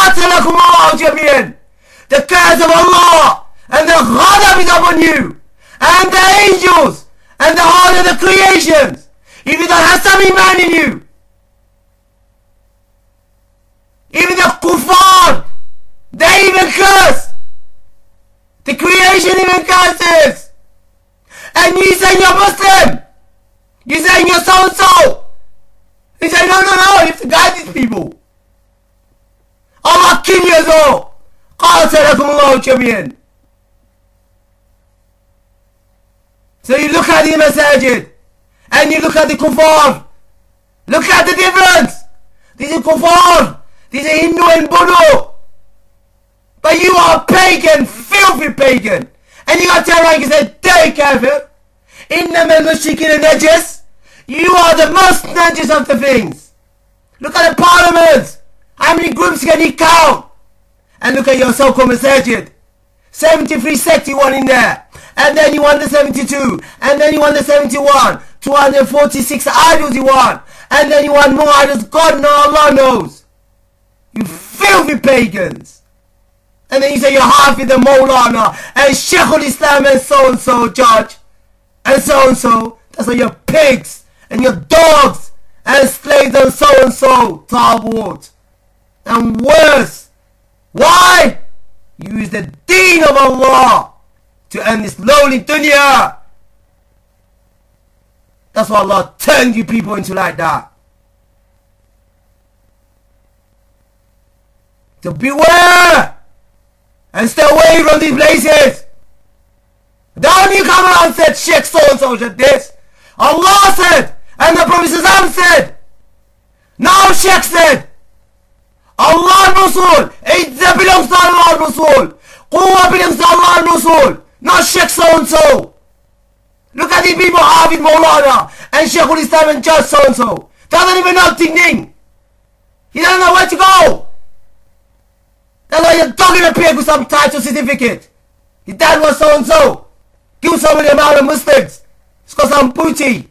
[SPEAKER 1] The قاتلكم الله جميعا! The curse of Allah! And the ghadab is upon you! And the angels! And the whole of the creations! If you don't have some iman in you! Even the kuffar, they even curse. The creation even curses. And you say you're Muslim. You say you're so-and-so. You say, no, no, no, you have to guide these people. Allah fucking years old. قاتلكم الله جميعا. So you look at the masajid and you look at the kuffar. Look at the difference. These are kuffar. These are Hindu and Buddha. But you are pagan, filthy pagan. And you got to turn around and say, they kafir. إنما المشركين نجس. You are the most najis of the things. Look at the parliaments. How many groups can you count? And look at your so-called masajid. 73 sect you want in there. And then you want the 72. And then you want the 71. 246 idols you want. And then you want more idols. God no Allah knows. You filthy pagans. And then you say you're half in the Maulana and Sheikhul Islam and so and so judge. And so and so. That's why you're pigs and you're dogs and slaves and so and so. Taghut. And worse. Why? You use the deen of Allah to earn this lowly dunya. That's why Allah turned you people into like that. So beware and stay away from these places. Don't you come around and said Sheikh so and so said this. Allah said, and the Prophet said. Now Sheikh said, Allah Rasul, to Rasul. Quwwah belongs to Allah Rasul. Not Sheikh so and so. Look at these people, Hafiz Maulana and Sheikhul Islam and Judge so and so. Doesn't even know Ding. He doesn't know where to go. That's why you're dogging a pig with some title certificate. His dad was so and so. Give somebody a amount. It's got some booty.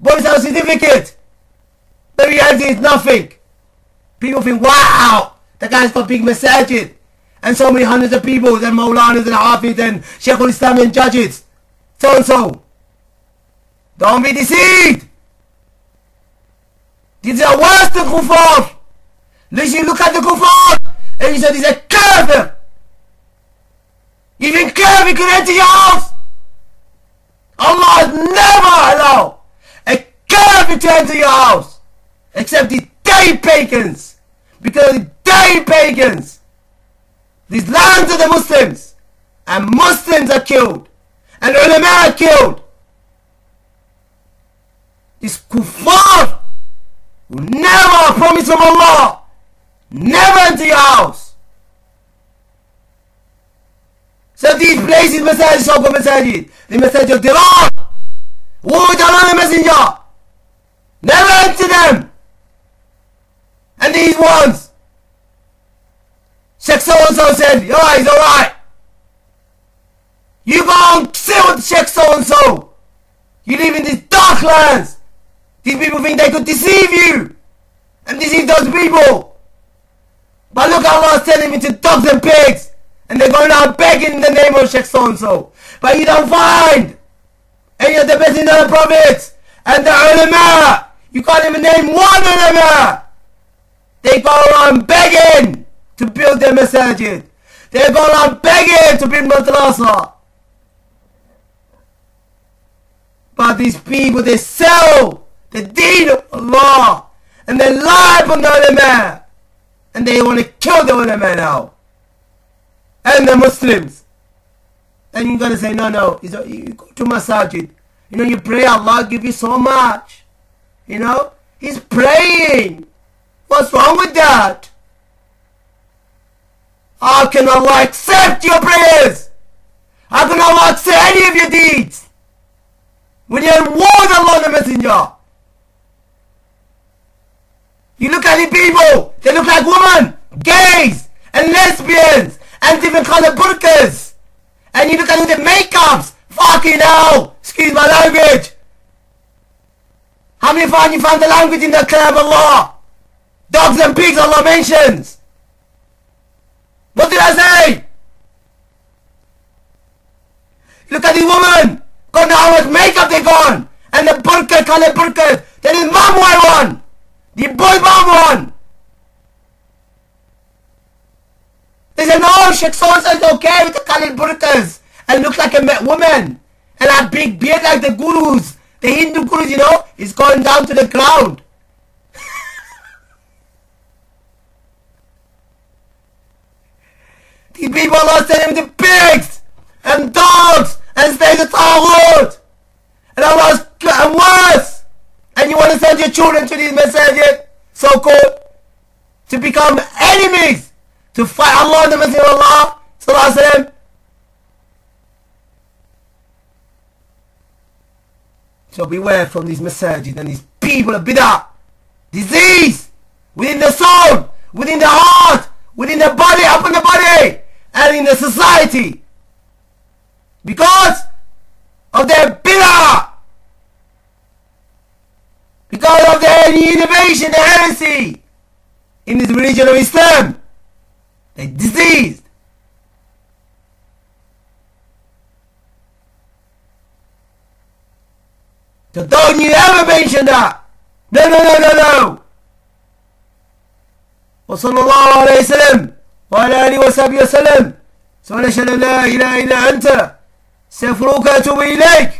[SPEAKER 1] Boys have certificate. The reality is nothing. People think, wow, the guy's got big masajid. And so many hundreds of people, and Maulanas and Hafiz and Sheikhul Islam and judges. So and so. Don't be deceived. These are worse than kuffar. Listen, look at the kuffar. And he said he's a kafir. Even kafir can enter your house. Allah never allow a kafir to enter your house. Except the day pagans. Because the day pagans. These lands are the Muslims. And Muslims are killed. And ulama are killed. These kuffar will never promise from Allah Never enter your house. So these places masajid called masajid. The masajid of Dirar. Allah the messenger. Never enter them. And these ones. Sheikh so and so said, yeah, he's alright. You go and sit with Sheikh so and so. You live in these dark lands. These people think they could deceive you. And deceive those people. But look how Allah's telling me to dogs and pigs. And they're going out begging in the name of Sheikh so-and-so. But you don't find any of the best in the prophets and the ulama. You can't even name one ulama. They go on begging to build their masajid. They go on begging to build madrasa. But these people, they sell the deen of Allah. And they lie upon the other man. and they want to kill the other man now and the Muslims and you're gonna say no no you go to masajid you know you pray Allah give you so much you know he's praying what's wrong with that how can Allah accept your prayers how can Allah accept any of your deeds when you're in war with Allah the messenger you look at the people, they look like women, gays, and lesbians, and different color burkas. And you look at the makeups, fucking hell, excuse my language. How many find you found the language in the Kalam Allah? Dogs and pigs Allah mentions. What did I say? Look at the woman. God how much makeup they gone. And the burqa, color burqa. Then his mom one. The boy mom one. They said, no, Sheikh so is okay with the colored burqas and look like a woman and have big beard like the gurus. The Hindu gurus, you know, is going down to the ground. These people Allah sent them to pigs and dogs and stay the Taghut. And Allah's and worse. And you want to send your children to these messengers, so-called, to become enemies, to fight Allah and the Messenger of Allah, sallallahu alaihi wasallam. So beware from these masajid and these people of bid'ah. Disease within the soul, within the heart, within the body, up in the body, and in the society. Because of their bid'ah. Because of their innovation, the heresy in this religion of Islam. They're diseased. So don't you ever mention that. No, no, no, no, no. وصلى الله عليه وسلم وعلى آله وصحبه وسلم. سبحانك لا إله إلا أنت. استغفرك وأتوب إليك.